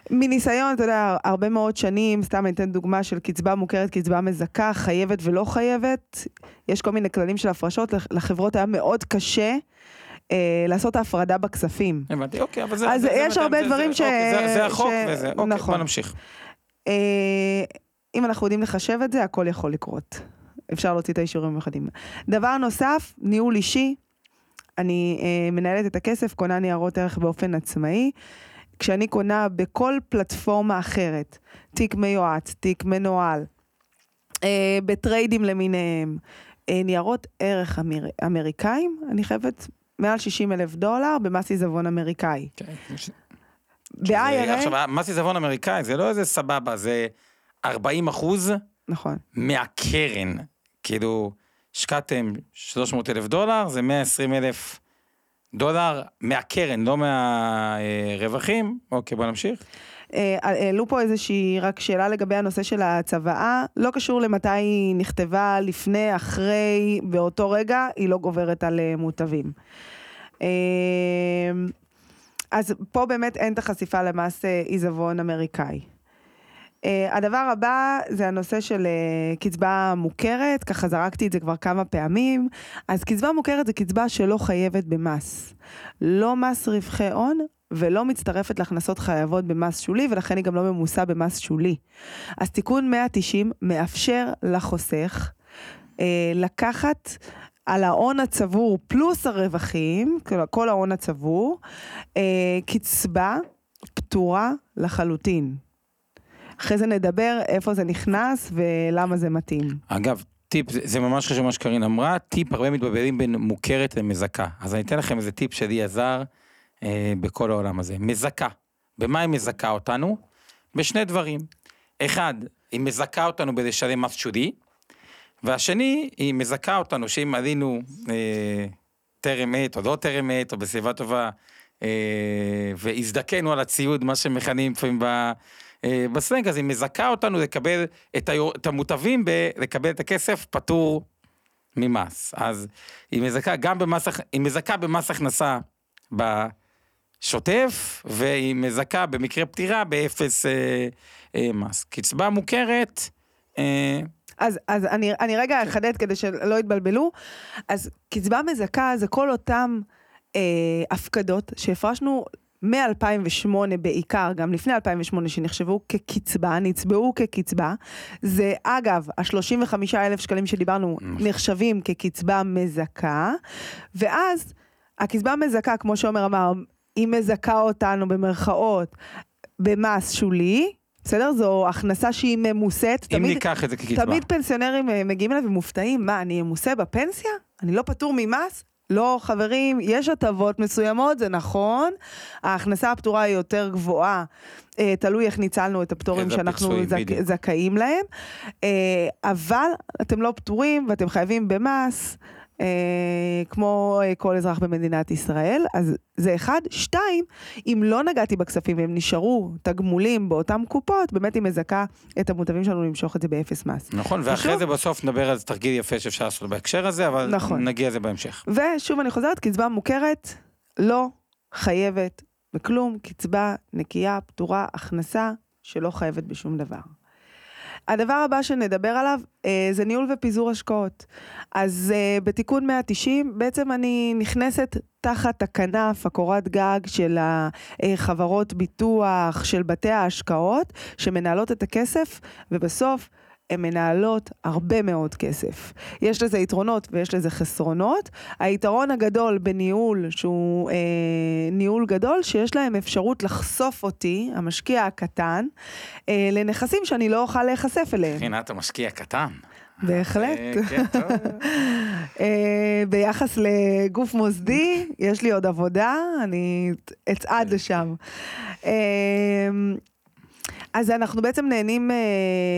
מניסיון, אתה יודע, הרבה מאוד שנים, סתם אני אתן דוגמה של קצבה מוכרת, קצבה מזכה, חייבת ולא חייבת. יש כל מיני כללים של הפרשות, לח- לחברות היה מאוד קשה. אה, לעשות ההפרדה בכספים. הבנתי, אוקיי, אבל זה... אז זה- יש זה- הרבה זה- דברים זה- ש- אוקיי, זה- זה החוק ש- וזה, אוקיי, נכון. בוא נמשיך. אה, אם אנחנו יודעים לחשב את זה, הכל יכול לקרות. אפשר להוציא את האישורים המיוחדים. דבר נוסף, ניהול אישי. אני אה, מנהלת את הכסף, קונה ניירות ערך באופן עצמאי. כשאני קונה בכל פלטפורמה אחרת, תיק מיועץ, תיק מנוהל, אה, בטריידים למיניהם, אה, ניירות ערך אמר, אמריקאים, אני חייבת מעל 60 אלף דולר במס עיזבון אמריקאי. זה- ב-IRA, עכשיו, מס עיזבון אמריקאי זה לא איזה סבבה, זה 40 אחוז נכון. מהקרן. כאילו, השקעתם 300 אלף דולר, זה 120 אלף דולר מהקרן, לא מהרווחים. אוקיי, בוא נמשיך. אה, העלו פה איזושהי רק שאלה לגבי הנושא של הצוואה, לא קשור למתי היא נכתבה, לפני, אחרי, באותו רגע, היא לא גוברת על אה, מוטבים. אה, אז פה באמת אין את החשיפה למס עיזבון אמריקאי. Uh, הדבר הבא זה הנושא של uh, קצבה מוכרת, ככה זרקתי את זה כבר כמה פעמים. אז קצבה מוכרת זה קצבה שלא חייבת במס. לא מס רווחי הון ולא מצטרפת להכנסות חייבות במס שולי, ולכן היא גם לא ממוסה במס שולי. אז תיקון 190 מאפשר לחוסך uh, לקחת על ההון הצבור פלוס הרווחים, כל ההון הצבור, uh, קצבה פטורה לחלוטין. אחרי זה נדבר איפה זה נכנס ולמה זה מתאים. אגב, טיפ, זה, זה ממש חשוב מה שקרין אמרה, טיפ הרבה מתבלבלים בין מוכרת למזכה. אז אני אתן לכם איזה טיפ שלי עזר אה, בכל העולם הזה. מזכה. במה היא מזכה אותנו? בשני דברים. אחד, היא מזכה אותנו בלשלם מס שולי, והשני, היא מזכה אותנו שאם עלינו אה, טרם עת או לא טרם עת או בסביבה טובה, אה, והזדקנו על הציוד, מה שמכנים לפעמים ב... אה, בסלנג, אז היא מזכה אותנו לקבל את, היור, את המוטבים, ב, לקבל את הכסף פטור ממס. אז היא מזכה גם במס, היא מזכה במס הכנסה בשוטף, והיא מזכה במקרה פטירה באפס אה, אה, מס. קצבה מוכרת, אה, אז, אז אני, אני רגע אחדד כדי שלא יתבלבלו. אז קצבה מזכה זה כל אותם אה, הפקדות שהפרשנו מ-2008 בעיקר, גם לפני 2008 שנחשבו כקצבה, נצבעו כקצבה. זה אגב, ה-35 אלף שקלים שדיברנו נחשבים כקצבה מזכה, ואז הקצבה מזכה, כמו שעומר אמר, היא מזכה אותנו במרכאות במס שולי, בסדר? זו הכנסה שהיא ממוסת. אם תמיד, ניקח את זה כקצבה. תמיד פנסיונרים אה, מגיעים אליי ומופתעים, מה, אני אמוסה בפנסיה? אני לא פטור ממס? לא, חברים, יש הטבות מסוימות, זה נכון. ההכנסה הפטורה היא יותר גבוהה, אה, תלוי איך ניצלנו את הפטורים שאנחנו זכ... זכאים להם. אה, אבל אתם לא פטורים ואתם חייבים במס. אה, כמו אה, כל אזרח במדינת ישראל, אז זה אחד. שתיים, אם לא נגעתי בכספים והם נשארו תגמולים באותן קופות, באמת היא מזכה את המוטבים שלנו למשוך את זה באפס מס. נכון, ואחרי ושוב- זה בסוף נדבר על תרגיל יפה שאפשר לעשות בהקשר הזה, אבל נכון. נגיע לזה בהמשך. ושוב אני חוזרת, קצבה מוכרת לא חייבת בכלום, קצבה נקייה, פטורה, הכנסה שלא חייבת בשום דבר. הדבר הבא שנדבר עליו אה, זה ניהול ופיזור השקעות. אז אה, בתיקון 190 בעצם אני נכנסת תחת הכנף, הקורת גג של החברות ביטוח, של בתי ההשקעות, שמנהלות את הכסף, ובסוף הן מנהלות הרבה מאוד כסף. יש לזה יתרונות ויש לזה חסרונות. היתרון הגדול בניהול, שהוא אה, ניהול גדול, שיש להם אפשרות לחשוף אותי, המשקיע הקטן, אה, לנכסים שאני לא אוכל להיחשף אליהם. מבחינת המשקיע הקטן. בהחלט. אה, כן. [laughs] אה, ביחס לגוף מוסדי, יש לי עוד עבודה, אני אצעד לשם. אז אנחנו בעצם נהנים אה,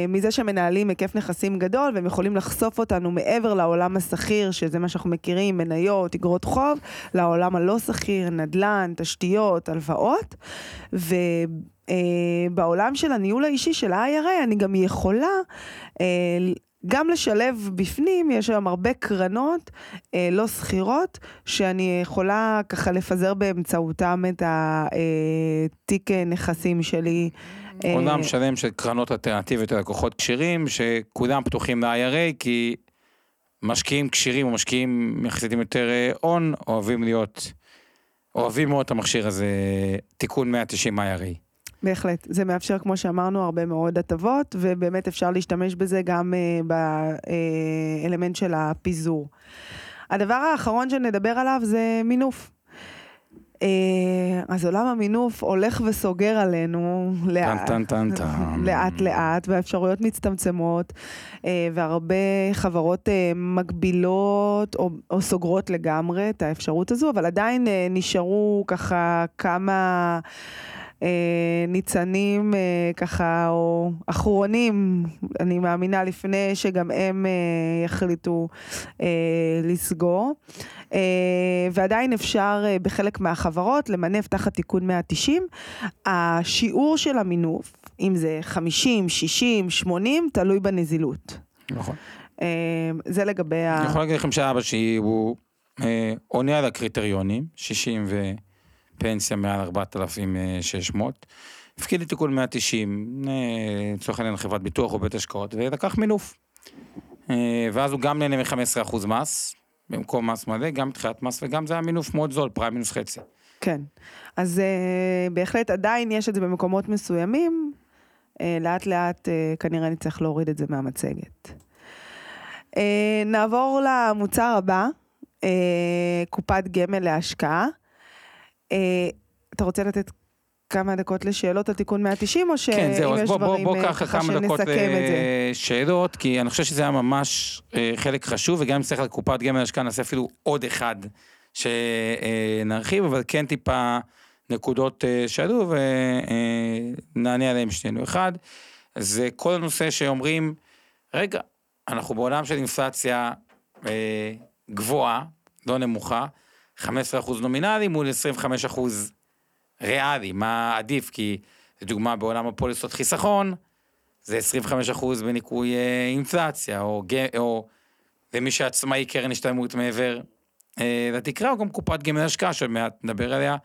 מזה שמנהלים היקף נכסים גדול והם יכולים לחשוף אותנו מעבר לעולם השכיר, שזה מה שאנחנו מכירים, מניות, אגרות חוב, לעולם הלא שכיר, נדל"ן, תשתיות, הלוואות. ובעולם של הניהול האישי של ה-IRA אני גם יכולה אה, גם לשלב בפנים, יש היום הרבה קרנות אה, לא שכירות, שאני יכולה ככה לפזר באמצעותם את התיק נכסים שלי. אה, עולם שלם של קרנות אלטרנטיביות ללקוחות כשירים, שכולם פתוחים ל-IRA, כי משקיעים כשירים או משקיעים יחסית עם יותר אה, הון, אוהבים להיות, אוהבים מאוד את המכשיר הזה, תיקון 190 IRA. בהחלט, זה מאפשר, כמו שאמרנו, הרבה מאוד הטבות, ובאמת אפשר להשתמש בזה גם אה, באלמנט של הפיזור. הדבר האחרון שנדבר עליו זה מינוף. אה, אז עולם המינוף הולך וסוגר עלינו לאט, טן טן טן. לאט לאט, והאפשרויות מצטמצמות, אה, והרבה חברות אה, מגבילות או, או סוגרות לגמרי את האפשרות הזו, אבל עדיין נשארו ככה כמה... אה, ניצנים אה, ככה, או אחרונים, אני מאמינה, לפני שגם הם אה, יחליטו אה, לסגור. אה, ועדיין אפשר אה, בחלק מהחברות למנף תחת תיקון 190. השיעור של המינוף, אם זה 50, 60, 80, תלוי בנזילות. נכון. אה, זה לגבי ה... אני יכול להגיד לכם שאבא שלי הוא אה, עונה על הקריטריונים, 60 ופנסיה מעל 4,600. הפקיד לי תיקון 190, אה, לצורך העניין חברת ביטוח או בית השקעות, ולקח מינוף. אה, ואז הוא גם נהנה מ-15% מס, במקום מס מלא, גם תחילת מס, וגם זה היה מינוף מאוד זול, פריים מינוס חצי. כן. אז uh, בהחלט עדיין יש את זה במקומות מסוימים, uh, לאט לאט uh, כנראה נצטרך להוריד את זה מהמצגת. Uh, נעבור למוצר הבא, uh, קופת גמל להשקעה. Uh, אתה רוצה לתת כמה דקות לשאלות על תיקון 190, או שאם כן, זהו, אז בוא, בוא, בוא אה, ככה כמה דקות? לשאלות, כי אני חושב שזה היה ממש אה, חלק חשוב, וגם אם נצטרך על קופת גמל השקעה נעשה אפילו עוד אחד שנרחיב, אבל כן טיפה נקודות אה, שעלו ונענה עליהם שנינו. אחד, זה כל הנושא שאומרים, רגע, אנחנו בעולם של אינפלציה אה, גבוהה, לא נמוכה, 15% נומינלי מול 25% ריאלי, מה עדיף? כי לדוגמה בעולם הפוליסות חיסכון, זה 25% בניכוי אה, אינפלציה, או, או למי שעצמאי קרן השתלמות מעבר אה, לתקרה, או גם קופת גמל השקעה שעוד מעט נדבר עליה.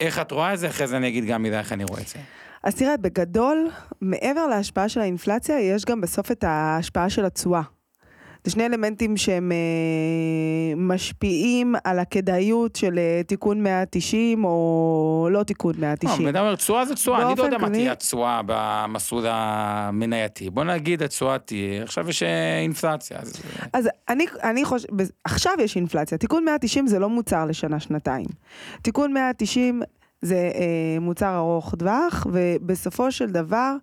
איך את רואה את זה? אחרי זה אני אגיד גם מילה איך אני רואה את זה. אז תראה, בגדול, מעבר להשפעה של האינפלציה, יש גם בסוף את ההשפעה של התשואה. זה שני אלמנטים שהם אה, משפיעים על הכדאיות של אה, תיקון 190 או לא תיקון לא, 190. בן אדם אומר תשואה זה תשואה, אני לא יודע מה תהיה התשואה במסלול המנייתי. בוא נגיד התשואה תהיה, עכשיו יש אה, אינפלציה, אז אז אני, אני חושבת, עכשיו יש אינפלציה, תיקון 190 זה לא מוצר לשנה-שנתיים. תיקון 190 זה אה, מוצר ארוך טווח, ובסופו של דבר,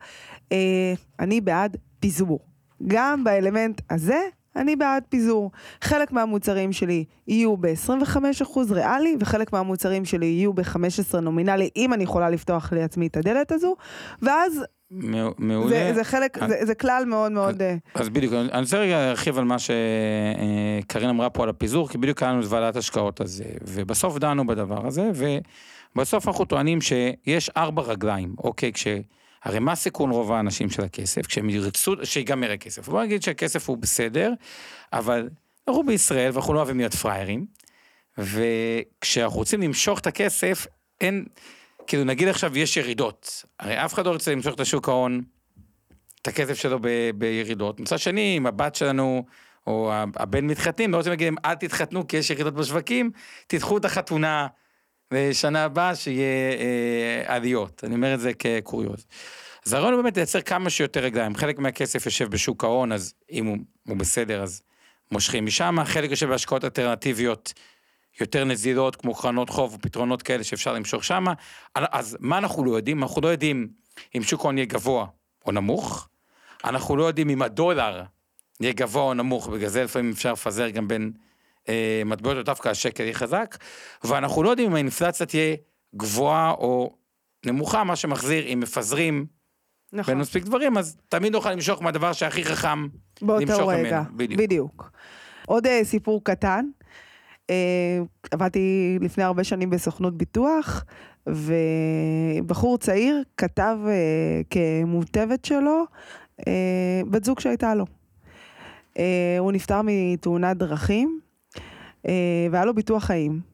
אה, אני בעד פיזור. גם באלמנט הזה, אני בעד פיזור. חלק מהמוצרים שלי יהיו ב-25% ריאלי, וחלק מהמוצרים שלי יהיו ב-15 נומינלי, אם אני יכולה לפתוח לעצמי את הדלת הזו, ואז מעולה. זה, זה חלק, זה, זה כלל מאוד מאוד... אז, אז בדיוק, אני רוצה רגע להרחיב על מה שקרין אמרה פה על הפיזור, כי בדיוק היה לנו את ועדת השקעות הזה, ובסוף דנו בדבר הזה, ובסוף אנחנו טוענים שיש ארבע רגליים, אוקיי, כש... הרי מה סיכון רוב האנשים של הכסף? כשהם ירצו, שיגמר הכסף. בוא נגיד שהכסף הוא בסדר, אבל אנחנו בישראל ואנחנו לא אוהבים להיות פראיירים, וכשאנחנו רוצים למשוך את הכסף, אין, כאילו נגיד עכשיו יש ירידות, הרי אף אחד לא רוצה למשוך את השוק ההון, את הכסף שלו ב, בירידות. מצד שני, אם הבת שלנו, או הבן מתחתנים, לא רוצים להגיד להם אל תתחתנו כי יש ירידות בשווקים, תדחו את החתונה. ושנה הבאה שיהיה אה, עליות, אני אומר את זה כקוריוז. אז הרעיון הוא באמת לייצר כמה שיותר רגליים, חלק מהכסף יושב בשוק ההון, אז אם הוא, הוא בסדר אז מושכים משם, חלק יושב בהשקעות אלטרנטיביות יותר נזילות, כמו קרנות חוב ופתרונות כאלה שאפשר למשוך שם, אז מה אנחנו לא יודעים? אנחנו לא יודעים אם שוק ההון יהיה גבוה או נמוך, אנחנו לא יודעים אם הדולר יהיה גבוה או נמוך, בגלל זה לפעמים אפשר לפזר גם בין אה, מטבעות דווקא השקל יהיה חזק, ואנחנו לא יודעים אם האינפלציה תהיה גבוהה או נמוכה, מה שמחזיר, אם מפזרים נכון. בין מספיק דברים, אז תמיד נוכל למשוך מהדבר שהכי חכם באותו רגע, ממנו. בדיוק. בדיוק. עוד uh, סיפור קטן, uh, עבדתי לפני הרבה שנים בסוכנות ביטוח, ובחור צעיר כתב uh, כמוטבת שלו, uh, בת זוג שהייתה לו. Uh, הוא נפטר מתאונת דרכים, אה, והיה לו ביטוח חיים.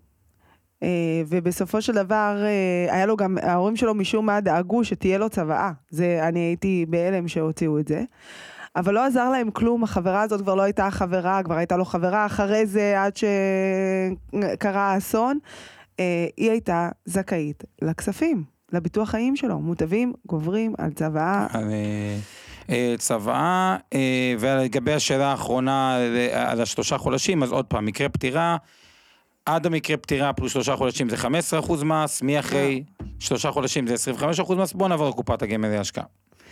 אה, ובסופו של דבר, אה, היה לו גם, ההורים שלו משום מה דאגו שתהיה לו צוואה. זה, אני הייתי בהלם שהוציאו את זה. אבל לא עזר להם כלום, החברה הזאת כבר לא הייתה חברה, כבר הייתה לו חברה אחרי זה, עד שקרה האסון. היא הייתה זכאית לכספים, לביטוח חיים שלו. מוטבים גוברים על צוואה. צוואה, ולגבי השאלה האחרונה על השלושה חודשים, אז עוד פעם, מקרה פטירה, עד המקרה פטירה פלוס שלושה חודשים זה 15% מס, מי אחרי שלושה חודשים זה 25% מס, בואו נעבור לקופת הגמל להשקעה.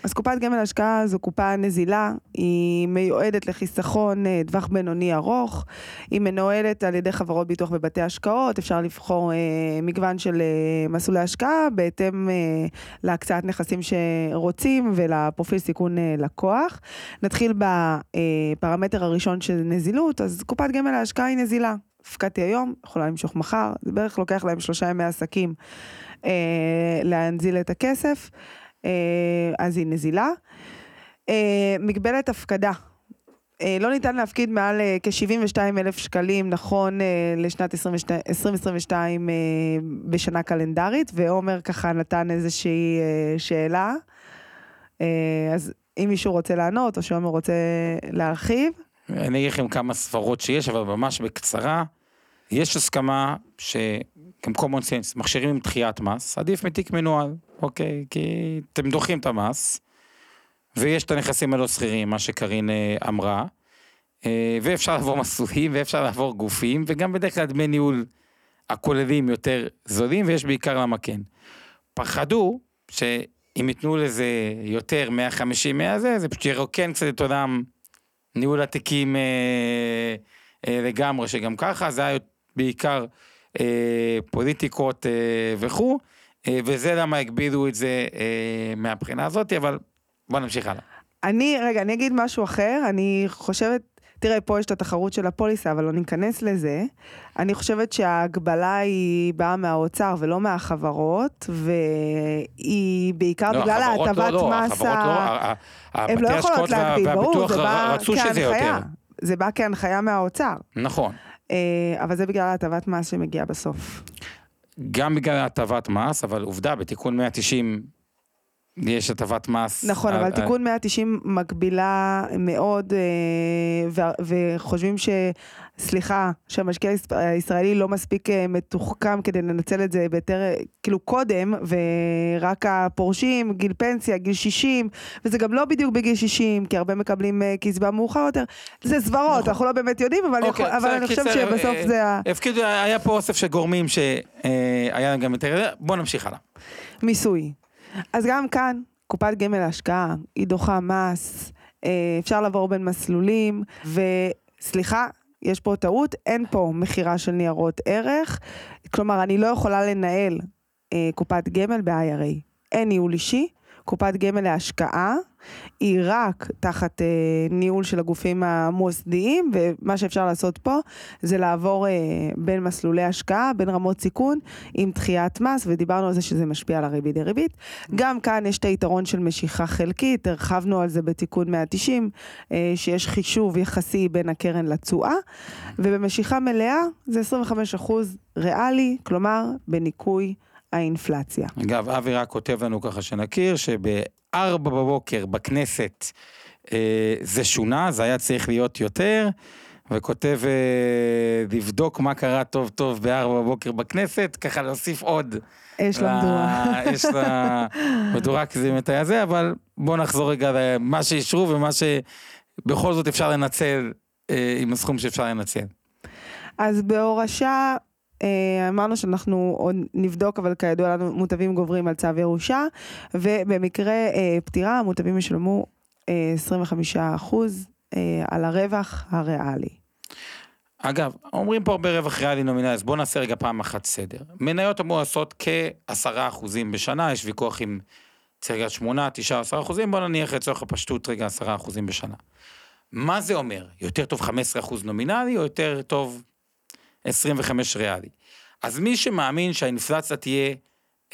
אז קופת גמל השקעה זו קופה נזילה, היא מיועדת לחיסכון אה, טווח בינוני ארוך, היא מנוהלת על ידי חברות ביטוח בבתי השקעות, אפשר לבחור אה, מגוון של אה, מסלולי השקעה בהתאם אה, להקצאת נכסים שרוצים ולפרופיל סיכון אה, לקוח. נתחיל בפרמטר הראשון של נזילות, אז קופת גמל ההשקעה היא נזילה. הפקדתי היום, יכולה למשוך מחר, זה בערך לוקח להם שלושה ימי עסקים אה, להנזיל את הכסף. אה, אז היא נזילה. אה, מגבלת הפקדה. אה, לא ניתן להפקיד מעל כ-72 אלף שקלים נכון לשנת 2022 בשנה קלנדרית, ועומר ככה נתן איזושהי שאלה. אז אם מישהו רוצה לענות, או שעומר רוצה להרחיב. אני אגיד לכם כמה סברות שיש, אבל ממש בקצרה. יש הסכמה שגם common sense, מכשירים עם דחיית מס, עדיף מתיק מנוהל. אוקיי? כי אתם דוחים את המס, ויש את הנכסים הלא שכירים, מה שקרין אה, אמרה, אה, ואפשר לעבור מסלולים, ואפשר לעבור גופים, וגם בדרך כלל דמי ניהול הכוללים יותר זולים, ויש בעיקר למה כן. פחדו שאם ייתנו לזה יותר 150 מהזה, זה פשוט ירוקן קצת את עולם ניהול התיקים אה, אה, לגמרי, שגם ככה זה היה בעיקר אה, פוליטיקות אה, וכו'. אה, וזה למה הגבילו את זה אה, מהבחינה הזאת, אבל בוא נמשיך הלאה. אני, רגע, אני אגיד משהו אחר, אני חושבת, תראה, פה יש את התחרות של הפוליסה, אבל לא ניכנס לזה. אני חושבת שההגבלה היא באה מהאוצר ולא מהחברות, והיא בעיקר לא, בגלל ההטבת לא, לא, מס ה... לא, הם לא יכולות להגביל, ברור, זה בא כהנחיה. זה בא כהנחיה מהאוצר. נכון. אה, אבל זה בגלל ההטבת מס שמגיעה בסוף. גם בגלל הטבת מס, אבל עובדה, בתיקון 190 יש הטבת מס. נכון, על- אבל על- תיקון 190 מגבילה מאוד, אה, ו- וחושבים ש... סליחה, שהמשקיע היש- הישראלי לא מספיק אה, מתוחכם כדי לנצל את זה ביותר, אה, כאילו קודם, ורק הפורשים, גיל פנסיה, גיל 60, וזה גם לא בדיוק בגיל 60, כי הרבה מקבלים אה, קצבה מאוחר יותר. זה סברות, נכון. אנחנו לא באמת יודעים, אבל, אוקיי, יכול, אבל אני חושב קיצר, שבסוף אה, זה ה... הפקידו, היה פה אוסף של גורמים שהיה גם יותר... בוא נמשיך הלאה. מיסוי. אז גם כאן, קופת גמל להשקעה, היא דוחה מס, אפשר לעבור בין מסלולים, וסליחה, יש פה טעות, אין פה מכירה של ניירות ערך, כלומר, אני לא יכולה לנהל אה, קופת גמל ב-IRA. אין ניהול אישי, קופת גמל להשקעה, היא רק תחת אה, ניהול של הגופים המוסדיים, ומה שאפשר לעשות פה זה לעבור אה, בין מסלולי השקעה, בין רמות סיכון, עם דחיית מס, ודיברנו על זה שזה משפיע על הריבית דריבית. גם כאן יש את היתרון של משיכה חלקית, הרחבנו על זה בתיקון 190, אה, שיש חישוב יחסי בין הקרן לתשואה, ובמשיכה מלאה זה 25% ריאלי, כלומר בניכוי האינפלציה. אגב, אבי רק כותב לנו ככה שנכיר, שבארבע בבוקר בכנסת אה, זה שונה, זה היה צריך להיות יותר, וכותב אה, לבדוק מה קרה טוב טוב בארבע בבוקר בכנסת, ככה להוסיף עוד. אש למדורה. ל- [laughs] יש למדורה, כי זה באמת היה זה, אבל בואו נחזור רגע למה שאישרו ומה שבכל זאת אפשר לנצל, אה, עם הסכום שאפשר לנצל. אז בהורשה, אמרנו שאנחנו עוד נבדוק, אבל כידוע לנו מוטבים גוברים על צו ירושה, ובמקרה אה, פטירה המוטבים ישלמו אה, 25 אחוז אה, על הרווח הריאלי. אגב, אומרים פה הרבה רווח ריאלי נומינלי, אז בואו נעשה רגע פעם אחת סדר. מניות אמור לעשות כעשרה אחוזים בשנה, יש ויכוח אם צריך להיות שמונה, תשעה, עשרה אחוזים, בואו נניח לצורך הפשטות רגע עשרה אחוזים בשנה. מה זה אומר? יותר טוב 15 אחוז נומינלי או יותר טוב 25 ריאלי? אז מי שמאמין שהאינפלציה תהיה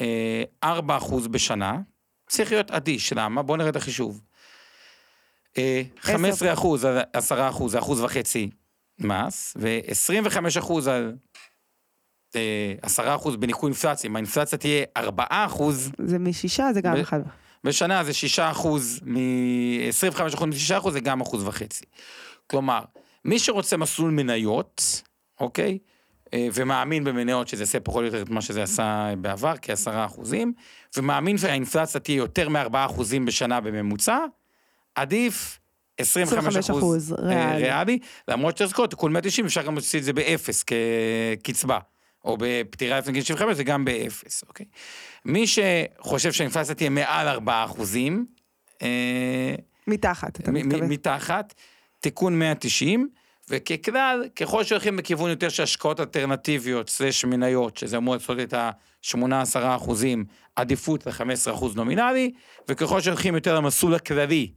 אה, 4 אחוז בשנה, צריך להיות אדיש, למה? בואו נראה את החישוב. אה, 15 אחוז על 10 אחוז, זה אחוז וחצי מס, ו-25 אחוז על אה, 10 אחוז בניכוי אינפלציה, אם האינפלציה תהיה 4 אחוז זה משישה, זה גם אחד. בשנה, זה 6 אחוז, מ-25 אחוז מ-6 אחוז, זה גם אחוז וחצי. כלומר, מי שרוצה מסלול מניות, אוקיי? אה, ומאמין במניות שזה יעשה פחות או יותר את מה שזה עשה בעבר, כעשרה אחוזים, ומאמין שהאינפלציה תהיה יותר מארבעה אחוזים בשנה בממוצע, עדיף 25 אחוז 25% אה, ריאלי. ריאלי, למרות שזכות, תיקון 190 אפשר גם להוציא את זה באפס כקצבה, או בפטירה לפני גיל 75 זה גם באפס, אוקיי? מי שחושב שהאינפלציה תהיה מעל 4 אחוזים, אה, מתחת, אתה מתכוון. מתחת, תיקון 190, וככלל, ככל שהולכים בכיוון יותר של השקעות אלטרנטיביות, סלש מניות, שזה אמור לעשות את ה-18 אחוזים, עדיפות ל-15 אחוז נומינלי, וככל שהולכים יותר למסלול הכללי,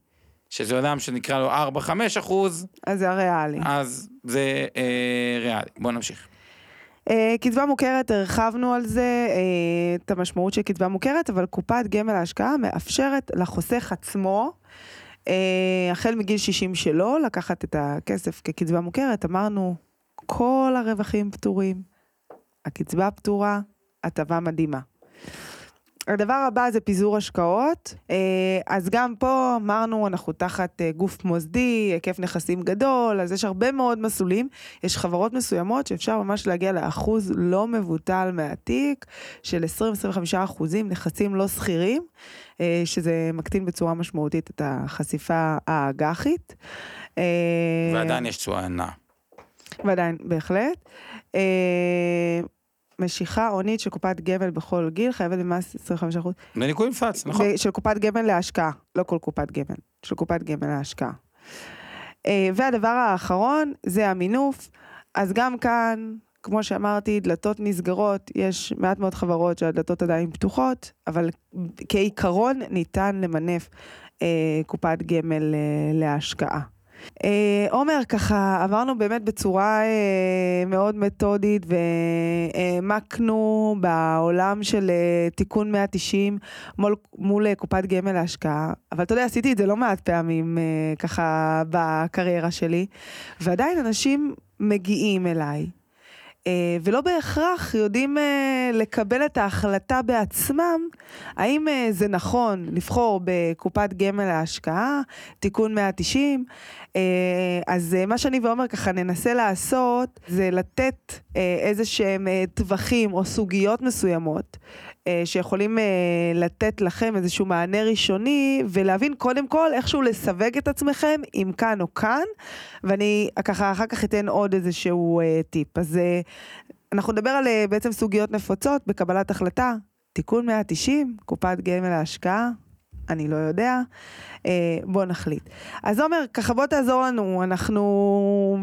שזה עולם שנקרא לו 4-5 אחוז, אז זה הריאלי. אז זה אה, ריאלי. בואו נמשיך. אה, קצבה מוכרת, הרחבנו על זה, אה, את המשמעות של קצבה מוכרת, אבל קופת גמל להשקעה מאפשרת לחוסך עצמו, החל מגיל 60 שלו, לקחת את הכסף כקצבה מוכרת, אמרנו, כל הרווחים פטורים, הקצבה פטורה, הטבה מדהימה. הדבר הבא זה פיזור השקעות, אה, אז גם פה אמרנו, אנחנו תחת אה, גוף מוסדי, היקף נכסים גדול, אז יש הרבה מאוד מסלולים. יש חברות מסוימות שאפשר ממש להגיע לאחוז לא מבוטל מהתיק של 20-25 אחוזים נכסים לא שכירים, אה, שזה מקטין בצורה משמעותית את החשיפה האג"חית. ועדיין יש תשואה נאה. ועדיין, בהחלט. משיכה הונית של קופת גמל בכל גיל חייבת במס 25 אחוז. בניכוי אינפלציה, נכון? של קופת גמל להשקעה, לא כל קופת גמל, של קופת גמל להשקעה. אה, והדבר האחרון זה המינוף, אז גם כאן, כמו שאמרתי, דלתות נסגרות, יש מעט מאוד חברות שהדלתות עדיין פתוחות, אבל כעיקרון ניתן למנף אה, קופת גמל אה, להשקעה. אה, עומר, ככה עברנו באמת בצורה אה, מאוד מתודית והעמקנו בעולם של אה, תיקון 190 מול, מול אה, קופת גמל להשקעה, אבל אתה יודע, עשיתי את זה לא מעט פעמים אה, ככה בקריירה שלי, ועדיין אנשים מגיעים אליי. אה, ולא בהכרח יודעים אה, לקבל את ההחלטה בעצמם, האם אה, זה נכון לבחור בקופת גמל להשקעה, תיקון 190. אז מה שאני ועומר ככה ננסה לעשות, זה לתת איזה שהם טווחים או סוגיות מסוימות שיכולים לתת לכם איזשהו מענה ראשוני, ולהבין קודם כל איכשהו לסווג את עצמכם, אם כאן או כאן, ואני ככה אחר כך אתן עוד איזשהו טיפ. אז אנחנו נדבר על אה, בעצם סוגיות נפוצות בקבלת החלטה, תיקון 190, קופת גמל להשקעה, אני לא יודע, אה, בואו נחליט. אז עומר, ככה בוא תעזור לנו, אנחנו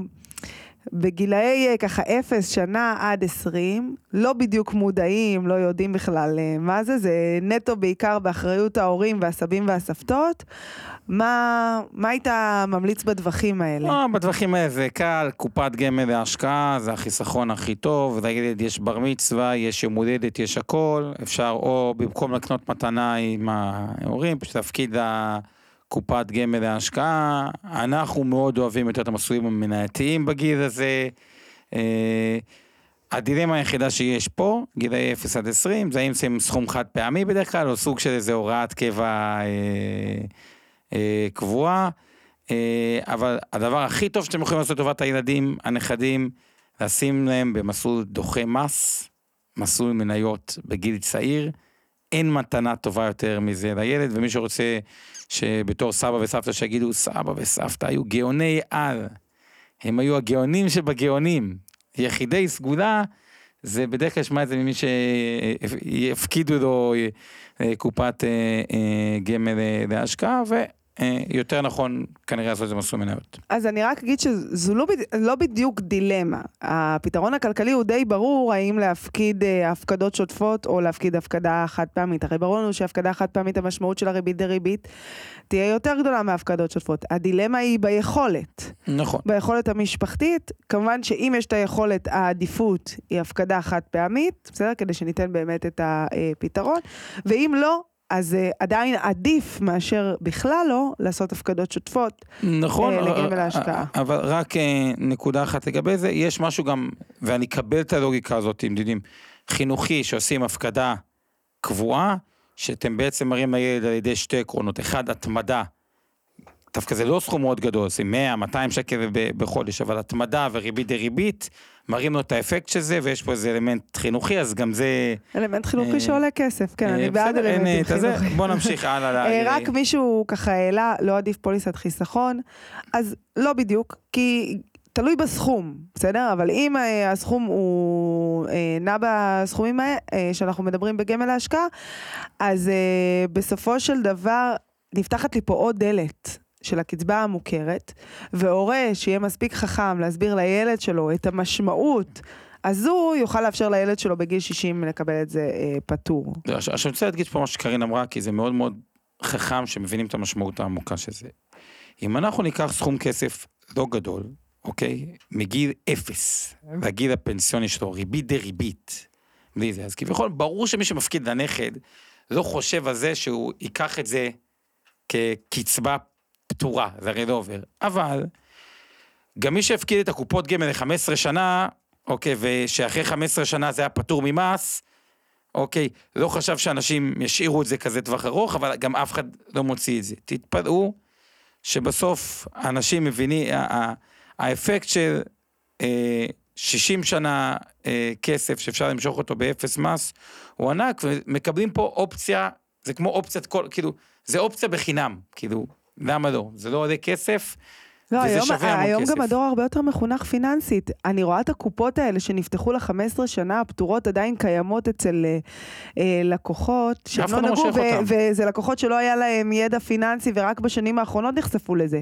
בגילאי אה, ככה 0 שנה עד 20, לא בדיוק מודעים, לא יודעים בכלל מה זה, זה נטו בעיקר באחריות ההורים והסבים והסבתות. מה, מה היית ממליץ בטווחים האלה? לא, בטווחים האלה זה קל, קופת גמל להשקעה, זה החיסכון הכי טוב, לילד יש בר מצווה, יש יום הולדת, יש הכל, אפשר או במקום לקנות מתנה עם ההורים, פשוט להפקיד קופת גמל להשקעה, אנחנו מאוד אוהבים יותר את המסלולים המנייתיים בגיל הזה. אה, הדילמה היחידה שיש פה, גילאי 0 עד 20, זה האם זה סכום חד פעמי בדרך כלל, או סוג של איזה הוראת קבע אה, אה, קבועה, אה, אבל הדבר הכי טוב שאתם יכולים לעשות לטובת הילדים, הנכדים, לשים להם במסלול דוחה מס, מסלול מניות בגיל צעיר, אין מתנה טובה יותר מזה לילד, ומי שרוצה שבתור סבא וסבתא שיגידו, סבא וסבתא היו גאוני על, הם היו הגאונים שבגאונים, יחידי סגולה, זה בדרך כלל שמע את זה ממי שיפקידו לו אה, קופת גמל להשקעה, אה, יותר נכון כנראה לעשות את זה מסלול מניות. אז אני רק אגיד שזו לא, לא בדיוק דילמה. הפתרון הכלכלי הוא די ברור האם להפקיד אה, הפקדות שוטפות או להפקיד הפקדה חד פעמית. הרי ברור לנו שהפקדה חד פעמית המשמעות של הריבית דריבית תהיה יותר גדולה מהפקדות שוטפות. הדילמה היא ביכולת. נכון. ביכולת המשפחתית, כמובן שאם יש את היכולת, העדיפות היא הפקדה חד פעמית, בסדר? כדי שניתן באמת את הפתרון, ואם לא, אז uh, עדיין עדיף מאשר בכלל לא לעשות הפקדות שוטפות. נכון, uh, לגמל ההשקעה. אבל רק uh, נקודה אחת לגבי זה, יש משהו גם, ואני אקבל את הלוגיקה הזאת, אם יודעים, חינוכי שעושים הפקדה קבועה, שאתם בעצם מראים לילד על ידי שתי עקרונות, אחד, התמדה. דווקא זה לא סכום מאוד גדול, זה 100, 200 שקל בחודש, אבל התמדה וריבית דריבית, מראים לו את האפקט של זה, ויש פה איזה אלמנט חינוכי, אז גם זה... אלמנט חינוכי אה, שעולה כסף, כן, אני אה, בעד אלמנטים חינוכיים. בוא נמשיך הלאה. אה, רק מישהו ככה העלה, לא עדיף פוליסת חיסכון, אז לא בדיוק, כי תלוי בסכום, בסדר? אבל אם הסכום הוא נע בסכומים שאנחנו מדברים בגמל ההשקעה, אז בסופו של דבר נפתחת לי פה עוד דלת. של הקצבה המוכרת, והורה שיהיה מספיק חכם להסביר לילד שלו את המשמעות, אז הוא יוכל לאפשר לילד שלו בגיל 60 לקבל את זה אה, פטור. לא, עכשיו אני רוצה להדגיש פה מה שקרין אמרה, כי זה מאוד מאוד חכם שמבינים את המשמעות העמוקה של זה. אם אנחנו ניקח סכום כסף לא גדול, אוקיי? מגיל אפס, והגיל הפנסיוני שלו, ריבית דריבית, בלי זה, אז כביכול ברור שמי שמפקיד לנכד לא חושב על זה שהוא ייקח את זה כקצבה פתורה, זה הרי לא עובר. אבל, גם מי שהפקיד את הקופות גמל ל-15 שנה, אוקיי, ושאחרי 15 שנה זה היה פטור ממס, אוקיי, לא חשב שאנשים ישאירו את זה כזה טווח ארוך, אבל גם אף אחד לא מוציא את זה. תתפלאו שבסוף אנשים מבינים, האפקט של אה, 60 שנה אה, כסף שאפשר למשוך אותו באפס מס, הוא ענק, ומקבלים פה אופציה, זה כמו אופציית כל, כאילו, זה אופציה בחינם, כאילו, למה לא? זה לא עולה כסף. לא, וזה היום, שווה המון היום כסף. גם הדור הרבה יותר מחונך פיננסית. אני רואה את הקופות האלה שנפתחו ל-15 שנה, הפטורות עדיין קיימות אצל אה, אה לקוחות, שהם לא, לא נגעו, וזה לקוחות שלא היה להם ידע פיננסי ורק בשנים האחרונות נחשפו לזה.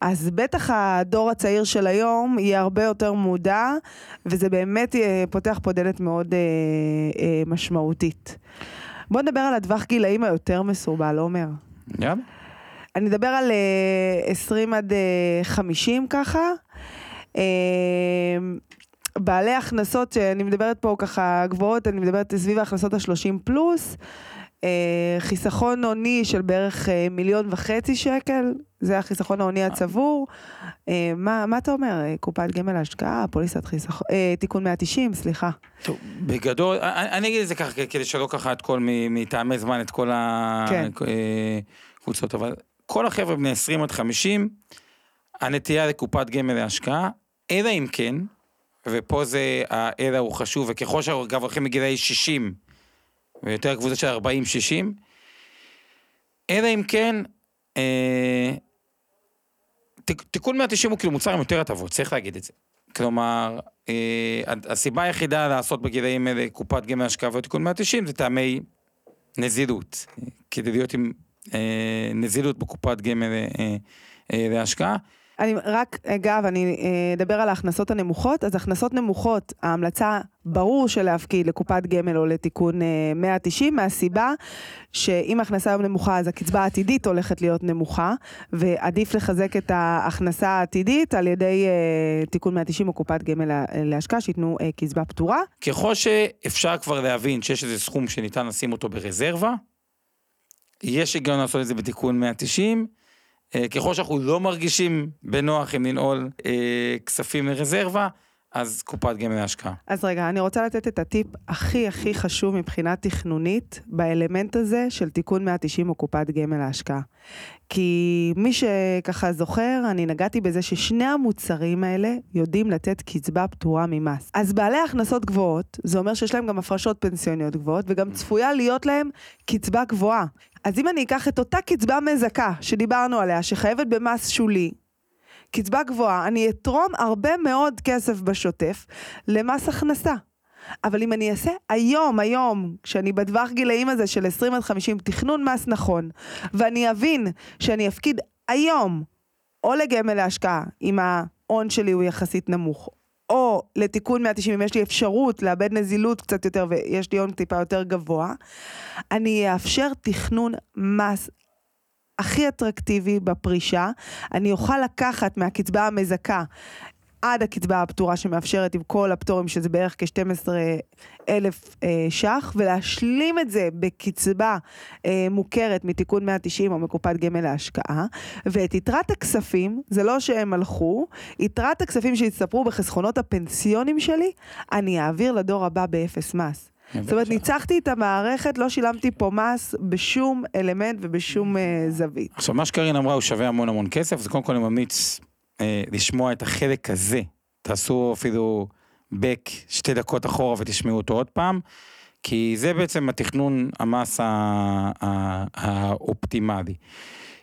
אז בטח הדור הצעיר של היום יהיה הרבה יותר מודע, וזה באמת אה, פותח פה דלת מאוד אה, אה, משמעותית. בוא נדבר על הטווח גילאים היותר מסורבל, עומר. יאללה. אני אדבר על 20 אה, עד 50 אה, ככה. אה, בעלי הכנסות, שאני מדברת פה ככה גבוהות, אני מדברת סביב ההכנסות ה-30 פלוס. חיסכון הוני של בערך מיליון וחצי שקל, זה החיסכון ההוני הצבור. מה, מה אתה אומר? קופת גמל להשקעה, פוליסת חיסכון, תיקון 190, סליחה. טוב, בגדול, אני, אני אגיד את זה ככה, כדי שלא ככה את כל, מטעמי זמן, את כל כן. הקבוצות, אבל כל החבר'ה בני 20 עד 50, הנטייה לקופת גמל להשקעה, אלא אם כן, ופה זה, האלא הוא חשוב, וככל שאגב הולכים מגילאי 60, ויותר קבוצה של 40-60, אלא אם כן, אה, תיק- תיקון 190 הוא כאילו מוצר עם יותר הטבות, צריך להגיד את זה. כלומר, אה, הסיבה היחידה לעשות בגילאים האלה קופת גמל השקעה ותיקון 190 זה טעמי נזילות. כדי להיות עם אה, נזילות בקופת גמל אה, אה, להשקעה. אני רק, אגב, אני אה, אדבר על ההכנסות הנמוכות. אז הכנסות נמוכות, ההמלצה, ברור שלהפקיד לקופת גמל או לתיקון אה, 190, מהסיבה שאם ההכנסה היום נמוכה, אז הקצבה העתידית הולכת להיות נמוכה, ועדיף לחזק את ההכנסה העתידית על ידי אה, תיקון 190 או קופת גמל לה- להשקעה, שייתנו אה, קצבה פטורה. ככל שאפשר כבר להבין שיש איזה סכום שניתן לשים אותו ברזרבה, יש היגיון לעשות את זה בתיקון 190. אה, ככל שאנחנו לא מרגישים בנוח עם לנעול אה, כספים לרזרבה, אז קופת גמל להשקעה. אז רגע, אני רוצה לתת את הטיפ הכי הכי חשוב מבחינה תכנונית באלמנט הזה של תיקון 190 או קופת גמל להשקעה. כי מי שככה זוכר, אני נגעתי בזה ששני המוצרים האלה יודעים לתת קצבה פטורה ממס. אז בעלי הכנסות גבוהות, זה אומר שיש להם גם הפרשות פנסיוניות גבוהות, וגם צפויה להיות להם קצבה גבוהה. אז אם אני אקח את אותה קצבה מזכה שדיברנו עליה, שחייבת במס שולי, קצבה גבוהה, אני אתרום הרבה מאוד כסף בשוטף למס הכנסה. אבל אם אני אעשה היום, היום, כשאני בטווח גילאים הזה של 20 עד 50, תכנון מס נכון, ואני אבין שאני אפקיד היום, או לגמל להשקעה, אם ההון שלי הוא יחסית נמוך, או לתיקון 190, אם יש לי אפשרות לאבד נזילות קצת יותר ויש לי הון טיפה יותר גבוה, אני אאפשר תכנון מס הכי אטרקטיבי בפרישה, אני אוכל לקחת מהקצבה המזכה עד הקצבה הפטורה שמאפשרת עם כל הפטורים, שזה בערך כ-12 אלף אה, ש"ח, ולהשלים את זה בקצבה אה, מוכרת מתיקון 190 או מקופת גמל להשקעה, ואת יתרת הכספים, זה לא שהם הלכו, יתרת הכספים שהצטברו בחסכונות הפנסיונים שלי, אני אעביר לדור הבא באפס מס. זאת אומרת, ניצחתי את המערכת, לא שילמתי פה מס בשום אלמנט ובשום אה, זווית. עכשיו, מה שקרין אמרה הוא שווה המון המון כסף, אז קודם כל אני ממליץ אה, לשמוע את החלק הזה. תעשו אפילו back שתי דקות אחורה ותשמעו אותו עוד פעם, כי זה בעצם התכנון המס האופטימלי.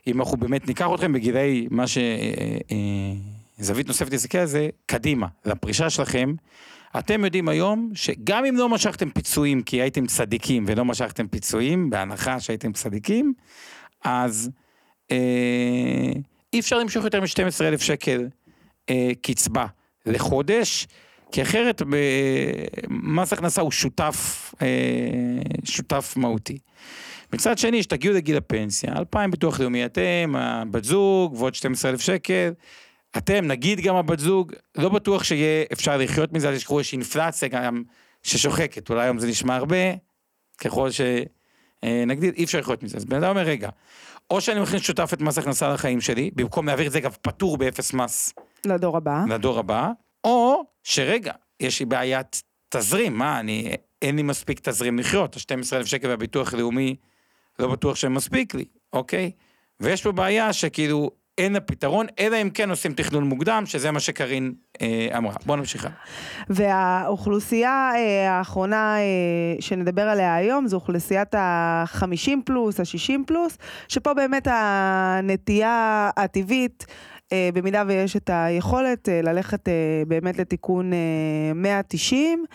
אם אנחנו באמת ניקח אתכם בגילאי מה ש... אה, אה, זווית נוספת להסתכל על זה, קדימה, לפרישה שלכם. אתם יודעים היום שגם אם לא משכתם פיצויים כי הייתם צדיקים ולא משכתם פיצויים, בהנחה שהייתם צדיקים, אז אה, אי אפשר למשוך יותר מ-12,000 שקל אה, קצבה לחודש, כי אחרת ב- מס הכנסה הוא שותף, אה, שותף מהותי. מצד שני, שתגיעו לגיל הפנסיה, 2,000 ביטוח לאומי, אתם, הבת זוג, ועוד 12,000 שקל, אתם, נגיד גם הבת זוג, לא בטוח שיהיה אפשר לחיות מזה, אז יש אינפלציה גם ששוחקת, אולי היום זה נשמע הרבה, ככל שנגדיל, אי אפשר לחיות מזה. אז בן אדם אומר, רגע, או שאני מכניס שותף את מס הכנסה לחיים שלי, במקום להעביר את זה אגב פטור באפס מס לדור הבא. לדור הבא, או שרגע, יש לי בעיית תזרים, מה, אני, אין לי מספיק תזרים לחיות, ה-12,000 שקל והביטוח הלאומי, לא בטוח שמספיק לי, אוקיי? ויש פה בעיה שכאילו אין לה פתרון, אלא אם כן עושים תכנון מוקדם, שזה מה שקרין אה, אמרה. בוא נמשיך. והאוכלוסייה אה, האחרונה אה, שנדבר עליה היום זו אוכלוסיית ה-50 פלוס, ה-60 פלוס, שפה באמת הנטייה הטבעית, אה, במידה ויש את היכולת אה, ללכת אה, באמת לתיקון אה, 190,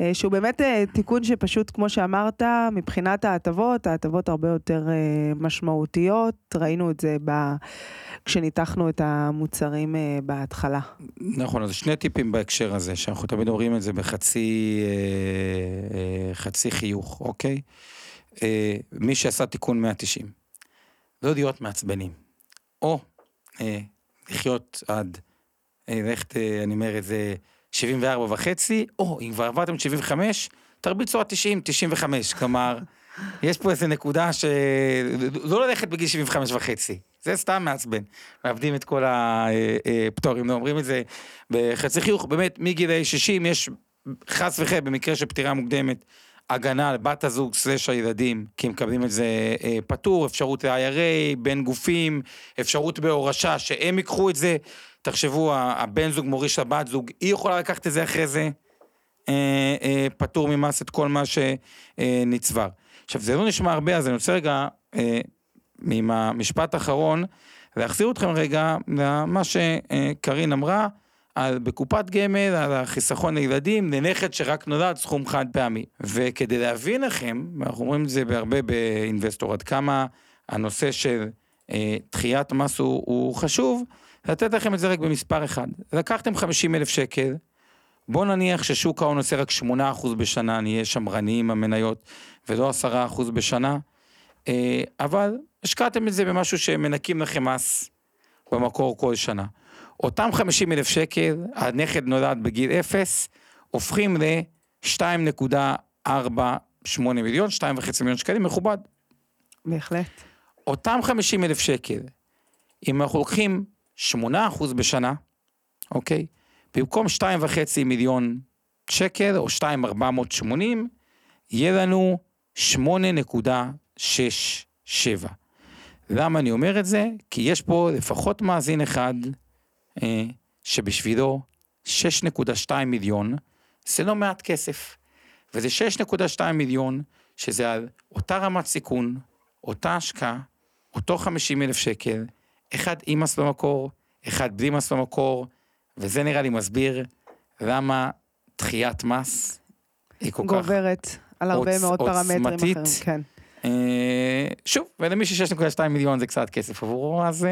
אה, שהוא באמת אה, תיקון שפשוט, כמו שאמרת, מבחינת ההטבות, ההטבות הרבה יותר אה, משמעותיות, ראינו את זה ב... כשניתחנו את המוצרים אה, בהתחלה. נכון, אז שני טיפים בהקשר הזה, שאנחנו תמיד אומרים את זה בחצי אה, אה, חצי חיוך, אוקיי? מי שעשה תיקון 190, לא להיות מעצבנים, או לחיות עד, אה, אני אומר את זה, 74 וחצי, או אם כבר עברתם 75, תרביצו עד 90, 95, כלומר, יש פה איזה נקודה ש... לא ללכת בגיל 75 וחצי, זה סתם מעצבן. מאבדים את כל הפטורים, אומרים את זה בחצי חיוך, באמת, מגילי 60 יש חס וחלילה במקרה של פטירה מוקדמת. הגנה על בת הזוג סלש הילדים, כי הם מקבלים את זה אה, פטור, אפשרות ל-IRA, בין גופים, אפשרות בהורשה שהם ייקחו את זה. תחשבו, הבן זוג מוריש לבת זוג, היא יכולה לקחת את זה אחרי זה, אה, אה, פטור ממס את כל מה שנצבר. אה, עכשיו, זה לא נשמע הרבה, אז אני רוצה רגע, אה, עם המשפט האחרון, להחזיר אתכם רגע למה שקרין אמרה. על, בקופת גמל, על החיסכון לילדים, לנכד שרק נולד סכום חד פעמי. וכדי להבין לכם, ואנחנו אומרים את זה בהרבה באינבסטור, עד כמה הנושא של אה, דחיית מס הוא, הוא חשוב, לתת לכם את זה רק במספר אחד. לקחתם 50 אלף שקל, בואו נניח ששוק ההון עושה רק 8% בשנה, נהיה שמרניים המניות, ולא 10% בשנה, אה, אבל השקעתם את זה במשהו שמנקים לכם מס במקור כל שנה. אותם 50 אלף שקל, הנכד נולד בגיל 0, הופכים ל-2.48 מיליון, 2.5 מיליון שקלים, מכובד. בהחלט. אותם 50 אלף שקל, אם אנחנו לוקחים 8% בשנה, אוקיי? במקום 2.5 מיליון שקל, או 2,480, יהיה לנו 8.67. למה אני אומר את זה? כי יש פה לפחות מאזין אחד אה, שבשבילו 6.2 מיליון זה לא מעט כסף. וזה 6.2 מיליון שזה על אותה רמת סיכון, אותה השקעה, אותו 50 אלף שקל, אחד עם מס במקור, אחד בלי מס במקור, וזה נראה לי מסביר למה דחיית מס היא כל גוברת כך... גוברת על הרבה עוצ, מאוד פרמטרים אחרים, כן. אה, שוב, ולמי ש-6.2 מיליון זה קצת כסף עבורו, אז אה,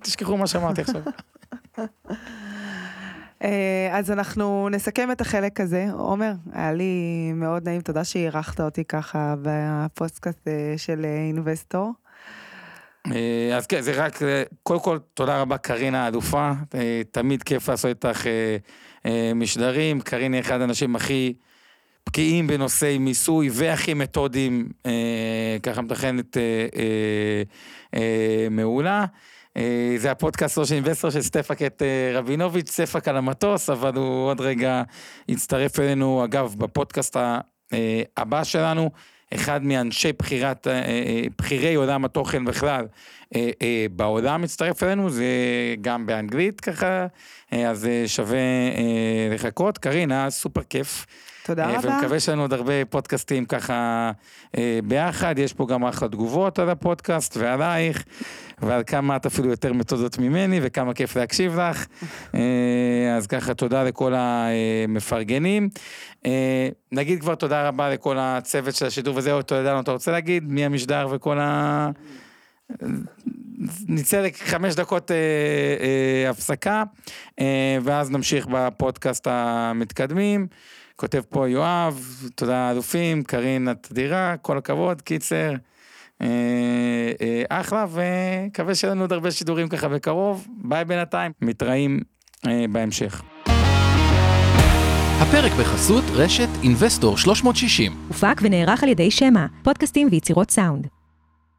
תשכחו מה שאמרתי עכשיו. [laughs] אה, אז אנחנו נסכם את החלק הזה. עומר, היה לי מאוד נעים, תודה שאירחת אותי ככה בפודקאסט של Investor. אז כן, זה רק, קודם כל, תודה רבה קרין האלופה, תמיד כיף לעשות איתך משדרים, קרין היא אחד האנשים הכי בקיאים בנושאי מיסוי והכי מתודיים, ככה מתכננת מעולה. אה, זה הפודקאסט של Investor של סטפק אה, רבינוביץ', סטפק על המטוס, אבל הוא עוד רגע יצטרף אלינו, אגב, בפודקאסט אה, הבא שלנו, אחד מאנשי בחירת, בחירי עולם התוכן בכלל בעולם מצטרף אלינו, זה גם באנגלית ככה, אז שווה לחכות. קרין, היה סופר כיף. תודה רבה. ומקווה שיש לנו עוד הרבה פודקאסטים ככה ביחד, יש פה גם אחלה תגובות על הפודקאסט ועלייך. ועל כמה את אפילו יותר מתודות ממני, וכמה כיף להקשיב לך. אה, אז ככה, תודה לכל המפרגנים. אה, נגיד כבר תודה רבה לכל הצוות של השידור וזהו, תודה, אתה רוצה להגיד מי המשדר וכל ה... נצא לחמש דקות אה, אה, הפסקה, אה, ואז נמשיך בפודקאסט המתקדמים. כותב פה יואב, תודה אלופים, קארין את אדירה, כל הכבוד, קיצר. אה, אה, אחלה, ומקווה שיהיה לנו עוד הרבה שידורים ככה בקרוב. ביי בינתיים, מתראים אה, בהמשך. הפרק בחסות רשת אינבסטור 360. הופק ונערך על ידי שמע, פודקאסטים ויצירות סאונד.